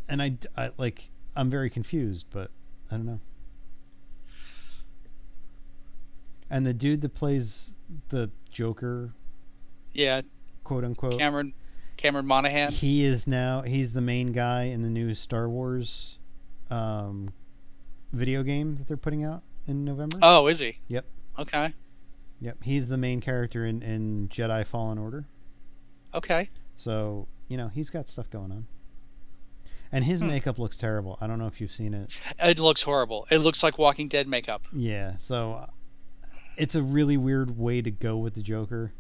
[SPEAKER 2] And I, I like I'm very confused but I don't know. And the dude that plays the Joker
[SPEAKER 1] yeah,
[SPEAKER 2] quote unquote
[SPEAKER 1] Cameron Cameron Monaghan.
[SPEAKER 2] He is now he's the main guy in the new Star Wars um, video game that they're putting out in November.
[SPEAKER 1] Oh, is he?
[SPEAKER 2] Yep.
[SPEAKER 1] Okay.
[SPEAKER 2] Yep, he's the main character in, in Jedi Fallen Order.
[SPEAKER 1] Okay.
[SPEAKER 2] So, you know, he's got stuff going on. And his
[SPEAKER 1] Hmm.
[SPEAKER 2] makeup looks terrible. I don't know if you've seen it.
[SPEAKER 1] It looks horrible. It looks like Walking Dead makeup.
[SPEAKER 2] Yeah, so uh, it's a really weird way to go with the Joker.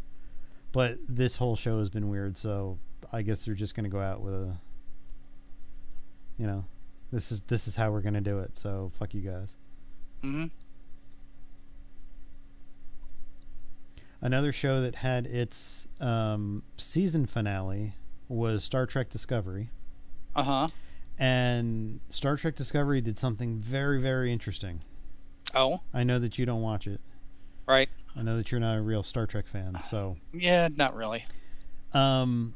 [SPEAKER 2] But this whole show has been weird, so I guess they're just going to go out with a you know, this is this is how we're going to do it. So, fuck you guys.
[SPEAKER 1] hmm
[SPEAKER 2] Another show that had its um, season finale was Star Trek Discovery.
[SPEAKER 1] Uh huh.
[SPEAKER 2] And Star Trek Discovery did something very, very interesting.
[SPEAKER 1] Oh,
[SPEAKER 2] I know that you don't watch it.
[SPEAKER 1] right.
[SPEAKER 2] I know that you're not a real Star Trek fan. So,
[SPEAKER 1] Yeah, not really.
[SPEAKER 2] um,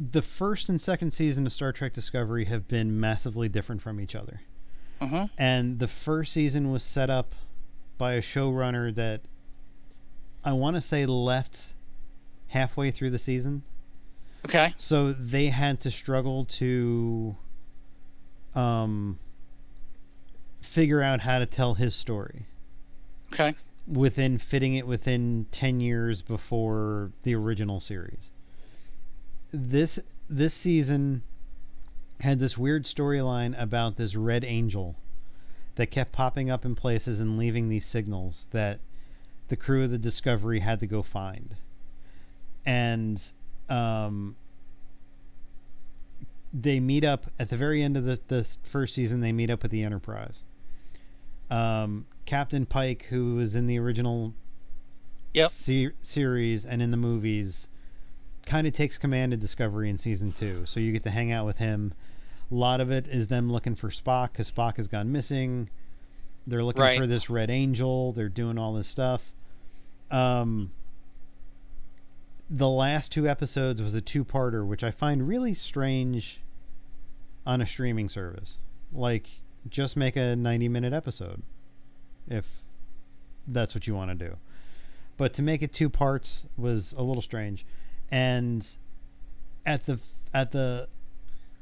[SPEAKER 2] the first and second season of Star Trek Discovery have been massively different from each other.
[SPEAKER 1] hmm
[SPEAKER 2] And the first season was set up by a showrunner that I want to say left halfway through the season.
[SPEAKER 1] Okay.
[SPEAKER 2] So they had to struggle to um, figure out how to tell his story
[SPEAKER 1] Okay.
[SPEAKER 2] within fitting it within 10 years before the original series. This this season had this weird storyline about this red angel that kept popping up in places and leaving these signals that the crew of the Discovery had to go find. And um, they meet up at the very end of the, the first season. They meet up with the Enterprise. Um, Captain Pike, who was in the original
[SPEAKER 1] Yep.
[SPEAKER 2] se- series and in the movies, kind of takes command of Discovery in season two. So you get to hang out with him. A lot of it is them looking for Spock because Spock has gone missing. They're looking
[SPEAKER 1] Right.
[SPEAKER 2] for this red angel. They're doing all this stuff. Um, the last two episodes was a two-parter, which I find really strange on a streaming service. Like, just make a 90-minute episode if that's what you want to do. But to make it two parts was a little strange. And at the at the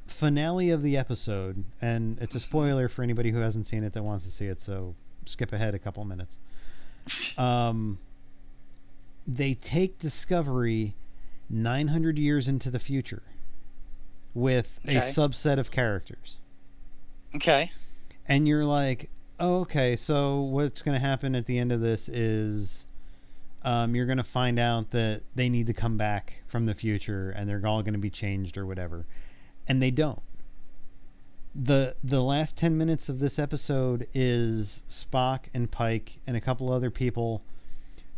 [SPEAKER 2] finale of the episode, and it's a spoiler for anybody who hasn't seen it that wants to see it, so skip ahead a couple minutes. Um, they take Discovery 900 years into the future with a subset of characters.
[SPEAKER 1] Okay.
[SPEAKER 2] And you're like, oh, okay, so what's going to happen at the end of this is um, you're going to find out that they need to come back from the future and they're all going to be changed or whatever. And they don't. The the last 10 minutes of this episode is Spock and Pike and a couple other people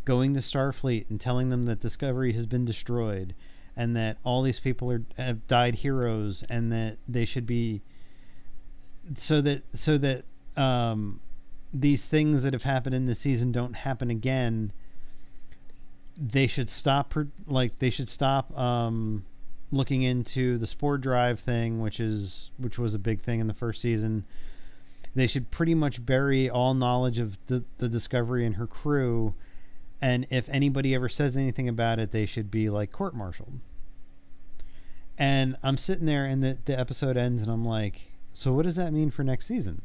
[SPEAKER 2] going to Starfleet and telling them that Discovery has been destroyed and that all these people are have died heroes and that they should be so that so that um, these things that have happened in the season don't happen again. They should stop, like they should stop um, looking into the spore drive thing, which is which was a big thing in the first season. They should pretty much bury all knowledge of the, the Discovery and her crew, and if anybody ever says anything about it, they should be like court-martialed. And I'm sitting there, and the the episode ends, and I'm like, so what does that mean for next season?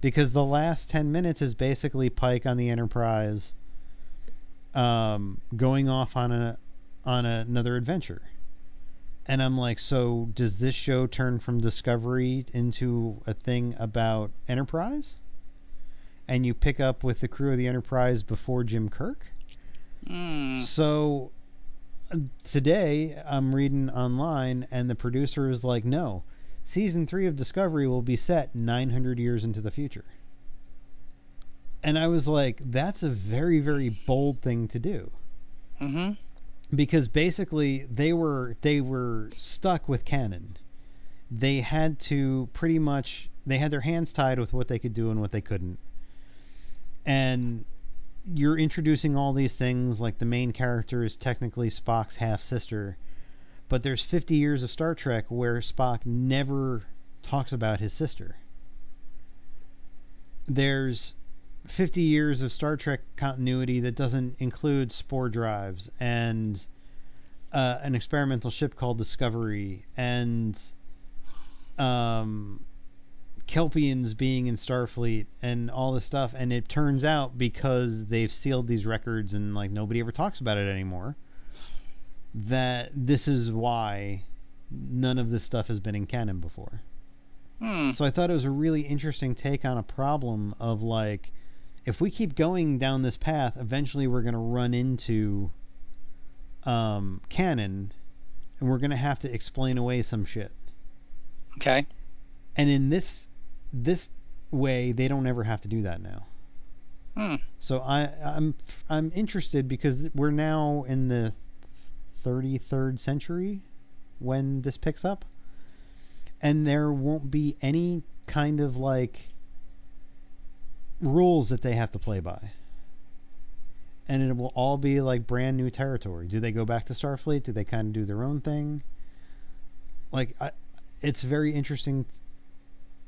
[SPEAKER 2] Because the last 10 minutes is basically Pike on the Enterprise um, going off on a on another adventure. And I'm like, so does this show turn from Discovery into a thing about Enterprise? And you pick up with the crew of the Enterprise before Jim Kirk?
[SPEAKER 1] Hmm.
[SPEAKER 2] So today I'm reading online, and the producer is like, no, season three of Discovery will be set 900 years into the future. And I was like, that's a very, very bold thing to do
[SPEAKER 1] Mm-hmm.
[SPEAKER 2] because basically they were they were stuck with canon. They had to pretty much they had their hands tied with what they could do and what they couldn't. And you're introducing all these things like the main character is technically Spock's half sister, but there's 50 years of Star Trek where Spock never talks about his sister. There's 50 years of Star Trek continuity that doesn't include spore drives and uh, an experimental ship called Discovery and um, Kelpiens being in Starfleet and all this stuff. And it turns out because they've sealed these records and like nobody ever talks about it anymore, that this is why none of this stuff has been in canon before.
[SPEAKER 1] Hmm.
[SPEAKER 2] So I thought it was a really interesting take on a problem of like, if we keep going down this path, eventually we're going to run into um, canon, and we're going to have to explain away some shit.
[SPEAKER 1] Okay.
[SPEAKER 2] And in this this way, they don't ever have to do that now.
[SPEAKER 1] Hmm.
[SPEAKER 2] So I I'm I'm interested because we're now in the 33rd century when this picks up and there won't be any kind of like rules that they have to play by. And it will all be like brand new territory. Do they go back to Starfleet? Do they kind of do their own thing? Like I, it's very interesting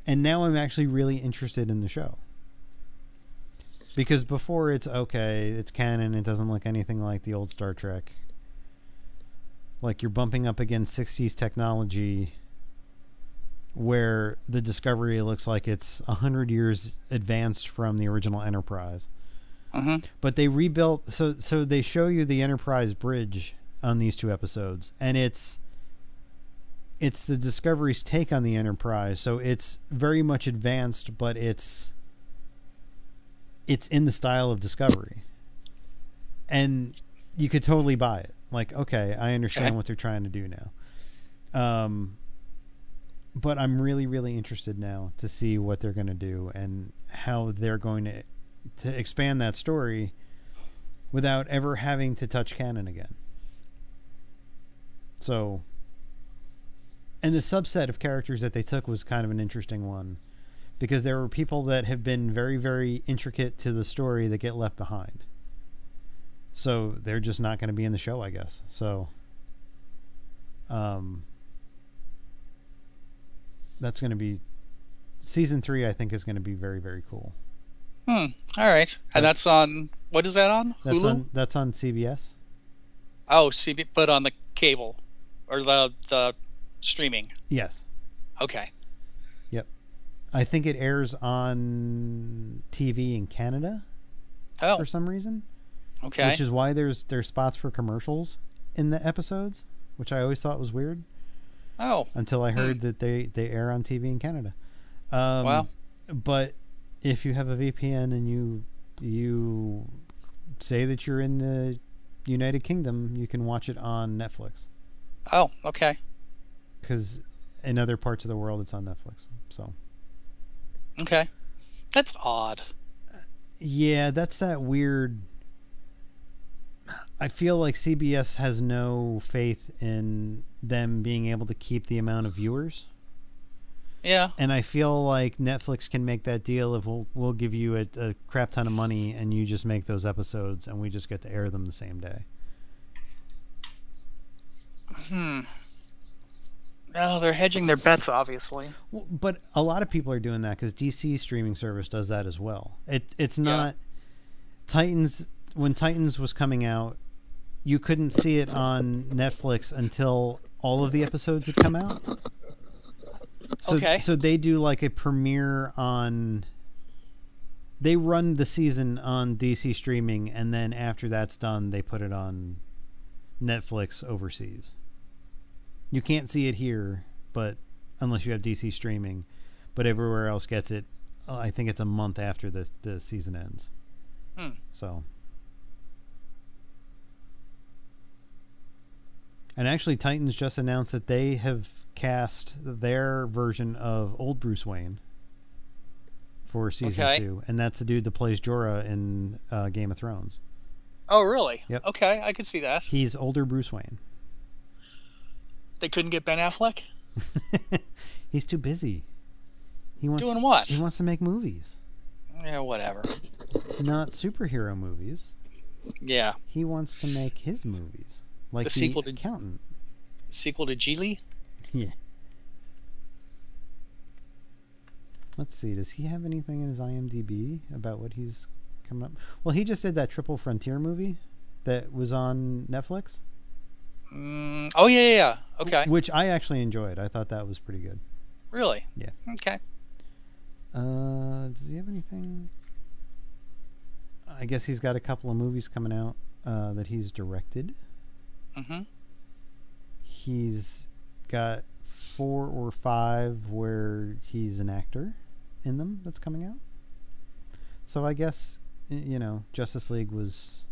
[SPEAKER 2] and now I'm actually really interested in the show. Because before it's okay, it's canon, it doesn't look anything like the old Star Trek. Like you're bumping up against 60s technology where the Discovery looks like it's a 100 years advanced from the original Enterprise.
[SPEAKER 1] Mm-hmm.
[SPEAKER 2] But they rebuilt so so they show you the Enterprise bridge on these two episodes and it's it's the Discovery's take on the Enterprise. So it's very much advanced, but it's it's in the style of Discovery. And you could totally buy it. Like, okay, I understand
[SPEAKER 1] Okay.
[SPEAKER 2] what they're trying to do now. Um but I'm really really interested now to see what they're going to do and how they're going to to expand that story without ever having to touch canon again. So and the subset of characters that they took was kind of an interesting one because there were people that have been very very intricate to the story that get left behind. So they're just not going to be in the show, I guess. So um that's going to be season 3 I think is going to be very very cool.
[SPEAKER 1] Hmm. All right. And that's on. What is that on?
[SPEAKER 2] That's
[SPEAKER 1] Hulu.
[SPEAKER 2] on that's on CBS.
[SPEAKER 1] Oh, CB, but on the cable or the the streaming.
[SPEAKER 2] Yes.
[SPEAKER 1] Okay. Yep.
[SPEAKER 2] I think it airs on TV in Canada
[SPEAKER 1] Oh.
[SPEAKER 2] for some reason,
[SPEAKER 1] Okay.
[SPEAKER 2] which is why there's there's spots for commercials in the episodes, which I always thought was weird
[SPEAKER 1] oh.
[SPEAKER 2] until I heard that they they air on TV in Canada. Um,
[SPEAKER 1] Wow.
[SPEAKER 2] But if you have a VPN and you you say that you're in the United Kingdom, you can watch it on Netflix
[SPEAKER 1] Oh. Okay.
[SPEAKER 2] because in other parts of the world it's on Netflix. So
[SPEAKER 1] Okay. That's odd.
[SPEAKER 2] yeah, that's that weird. I feel like CBS has no faith in them being able to keep the amount of viewers.
[SPEAKER 1] Yeah.
[SPEAKER 2] and I feel like Netflix can make that deal if we'll we'll give you a, a crap ton of money and you just make those episodes and we just get to air them the same day.
[SPEAKER 1] Hmm. Oh, they're hedging their bets, obviously.
[SPEAKER 2] Well, but a lot of people are doing that because DC streaming service does that as well. It it's not Titans when Titans was coming out, you couldn't see it on Netflix until all of the episodes had come out. So,
[SPEAKER 1] Okay.
[SPEAKER 2] So they do like a premiere on. They run the season on DC streaming, and then after that's done, they put it on Netflix overseas. You can't see it here, but unless you have DC streaming, but everywhere else gets it. uh, I think it's a month after the the season ends.
[SPEAKER 1] Hmm.
[SPEAKER 2] So. And actually, Titans just announced that they have cast their version of old Bruce Wayne for season
[SPEAKER 1] Okay.
[SPEAKER 2] two, and that's the dude that plays Jorah in uh, Game of Thrones.
[SPEAKER 1] Oh, really?
[SPEAKER 2] Yep.
[SPEAKER 1] Okay, I could see that.
[SPEAKER 2] He's older Bruce Wayne.
[SPEAKER 1] They couldn't get Ben Affleck
[SPEAKER 2] He's too busy. He wants
[SPEAKER 1] doing what?
[SPEAKER 2] he wants to make movies,
[SPEAKER 1] Yeah, whatever.
[SPEAKER 2] not superhero movies.
[SPEAKER 1] Yeah,
[SPEAKER 2] He wants to make his movies, like
[SPEAKER 1] The
[SPEAKER 2] the,
[SPEAKER 1] sequel to-
[SPEAKER 2] accountant.
[SPEAKER 1] sequel to Gigli.
[SPEAKER 2] Yeah. Let's see. Does he have anything in his IMDb about what he's coming up? Well, he just did that Triple Frontier movie that was on Netflix,
[SPEAKER 1] Mm, oh yeah, yeah, yeah. Okay,
[SPEAKER 2] which I actually enjoyed. I thought that was pretty good.
[SPEAKER 1] really?
[SPEAKER 2] Yeah.
[SPEAKER 1] Okay.
[SPEAKER 2] Uh, does he have anything? I guess he's got a couple of movies coming out uh, that he's directed.
[SPEAKER 1] Hmm
[SPEAKER 2] He's got four or five where he's an actor in them that's coming out. So I guess you know Justice League was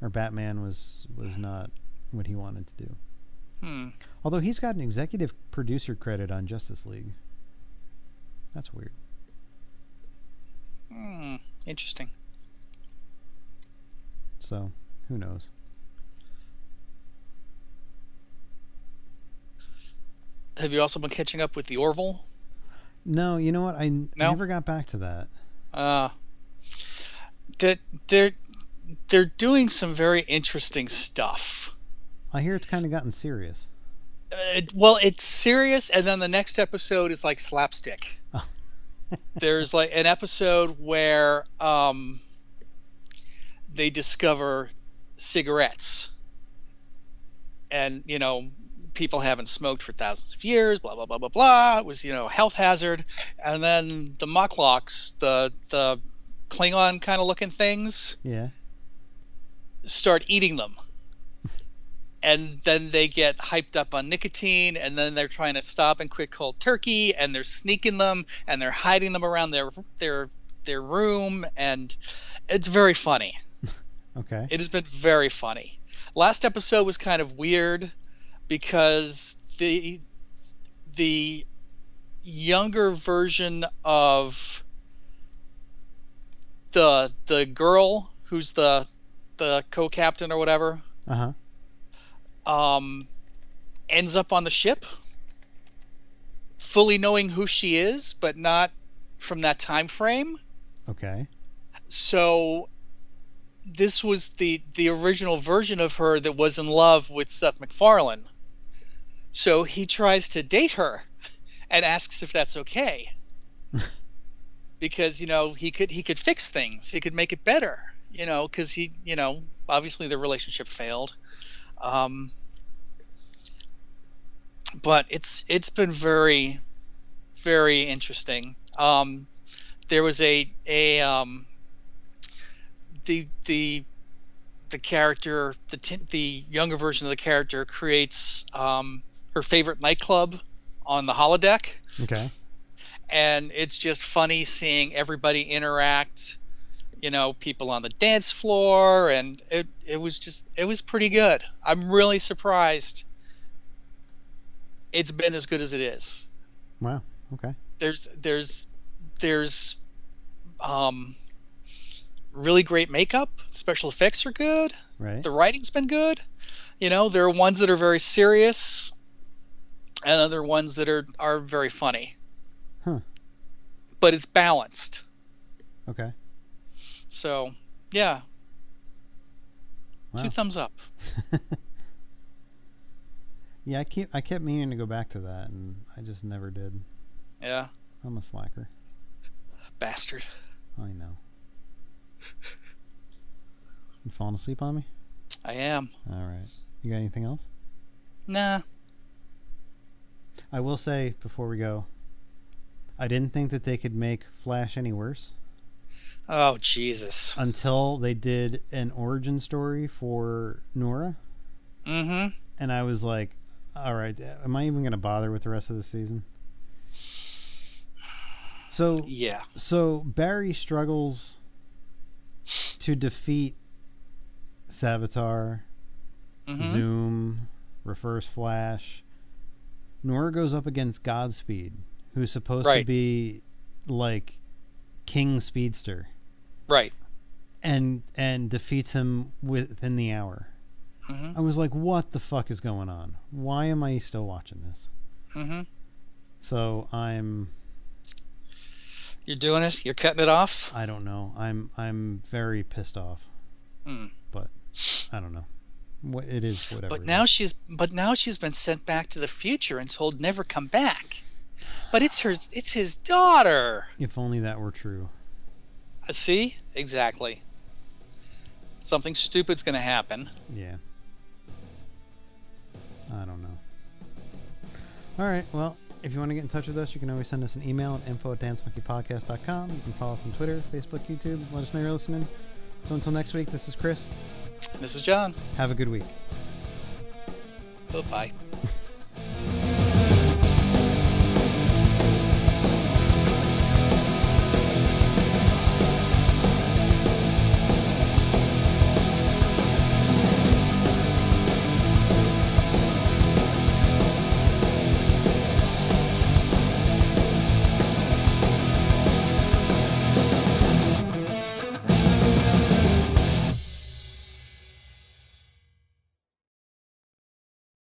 [SPEAKER 2] or Batman was was not what he wanted to do.
[SPEAKER 1] Hmm.
[SPEAKER 2] Although he's got an executive producer credit on Justice League. That's weird.
[SPEAKER 1] Hmm. Interesting.
[SPEAKER 2] So who knows?
[SPEAKER 1] Have you also been catching up with the Orville?
[SPEAKER 2] No, you know what? I
[SPEAKER 1] No?
[SPEAKER 2] never got back to that.
[SPEAKER 1] Uh, that they're they're doing some very interesting stuff.
[SPEAKER 2] I hear it's kind of gotten serious.
[SPEAKER 1] Uh, well, it's serious, and then the next episode is like slapstick.
[SPEAKER 2] Oh.
[SPEAKER 1] There's like an episode where um, they discover cigarettes, and you know, people haven't smoked for thousands of years. Blah blah blah blah blah. It was you know health hazard, and then the mucklocks, the the Klingon kind of looking things,
[SPEAKER 2] Yeah.
[SPEAKER 1] start eating them. And then they get hyped up on nicotine, and then they're trying to stop and quit cold turkey, and they're sneaking them, and they're hiding them around their their their room, and it's very funny.
[SPEAKER 2] Okay.
[SPEAKER 1] It has been very funny. Last episode was kind of weird because the the younger version of the the girl who's the the co-captain or whatever
[SPEAKER 2] Uh huh.
[SPEAKER 1] um ends up on the ship fully knowing who she is but not from that time frame
[SPEAKER 2] Okay.
[SPEAKER 1] so this was the the original version of her that was in love with Seth MacFarlane. So he tries to date her and asks if that's okay. because, you know, he could he could fix things. He could make it better, you know, cuz he, you know, obviously the relationship failed. Um but it's it's been very very interesting. Um there was a a um the the the character the tin the younger version of the character creates um, her favorite nightclub on the holodeck
[SPEAKER 2] Okay.
[SPEAKER 1] and it's just funny seeing everybody interact you know people on the dance floor and it, it was just it was pretty good i'm really surprised it's been as good as it is
[SPEAKER 2] Wow. Okay.
[SPEAKER 1] there's there's there's um really great makeup special effects are good
[SPEAKER 2] Right.
[SPEAKER 1] the writing's been good you know there are ones that are very serious and other ones that are are very funny
[SPEAKER 2] Huh.
[SPEAKER 1] but it's balanced
[SPEAKER 2] Okay.
[SPEAKER 1] so yeah
[SPEAKER 2] Wow.
[SPEAKER 1] two thumbs up
[SPEAKER 2] Yeah, I keep I kept meaning to go back to that, and I just never did.
[SPEAKER 1] yeah
[SPEAKER 2] I'm a slacker.
[SPEAKER 1] bastard
[SPEAKER 2] I know. You falling asleep on me?
[SPEAKER 1] i am
[SPEAKER 2] All right. You got anything else?
[SPEAKER 1] nah
[SPEAKER 2] I will say before we go, I didn't think that they could make Flash any worse
[SPEAKER 1] oh jesus
[SPEAKER 2] until they did an origin story for Nora.
[SPEAKER 1] Mm-hmm.
[SPEAKER 2] and I was like, all right, am I even going to bother with the rest of the season? So
[SPEAKER 1] Yeah.
[SPEAKER 2] so Barry struggles to defeat Savitar,
[SPEAKER 1] Mm-hmm.
[SPEAKER 2] Zoom, Reverse Flash. Nora goes up against Godspeed, who's supposed to be like King Speedster,
[SPEAKER 1] Right.
[SPEAKER 2] and and defeats him within the hour.
[SPEAKER 1] Mm-hmm.
[SPEAKER 2] I was like, what the fuck is going on? Why am I still watching this?
[SPEAKER 1] Mm-hmm.
[SPEAKER 2] So I'm
[SPEAKER 1] You're doing it. You're cutting it off.
[SPEAKER 2] I don't know. I'm I'm very pissed off.
[SPEAKER 1] Hmm.
[SPEAKER 2] But I don't know. What it is whatever.
[SPEAKER 1] But now she's but now she's been sent back to the future and told never come back. But it's her it's his daughter.
[SPEAKER 2] if only that were true.
[SPEAKER 1] Uh, See? Exactly. Something stupid's going to happen.
[SPEAKER 2] Yeah. I don't know. All right. Well, if you want to get in touch with us, you can always send us an email at info at dancemonkeypodcast.com. You can follow us on Twitter, Facebook, YouTube. Let us know you're listening. So until next week, this is Chris.
[SPEAKER 1] This is John.
[SPEAKER 2] Have a good week.
[SPEAKER 1] Bye-bye.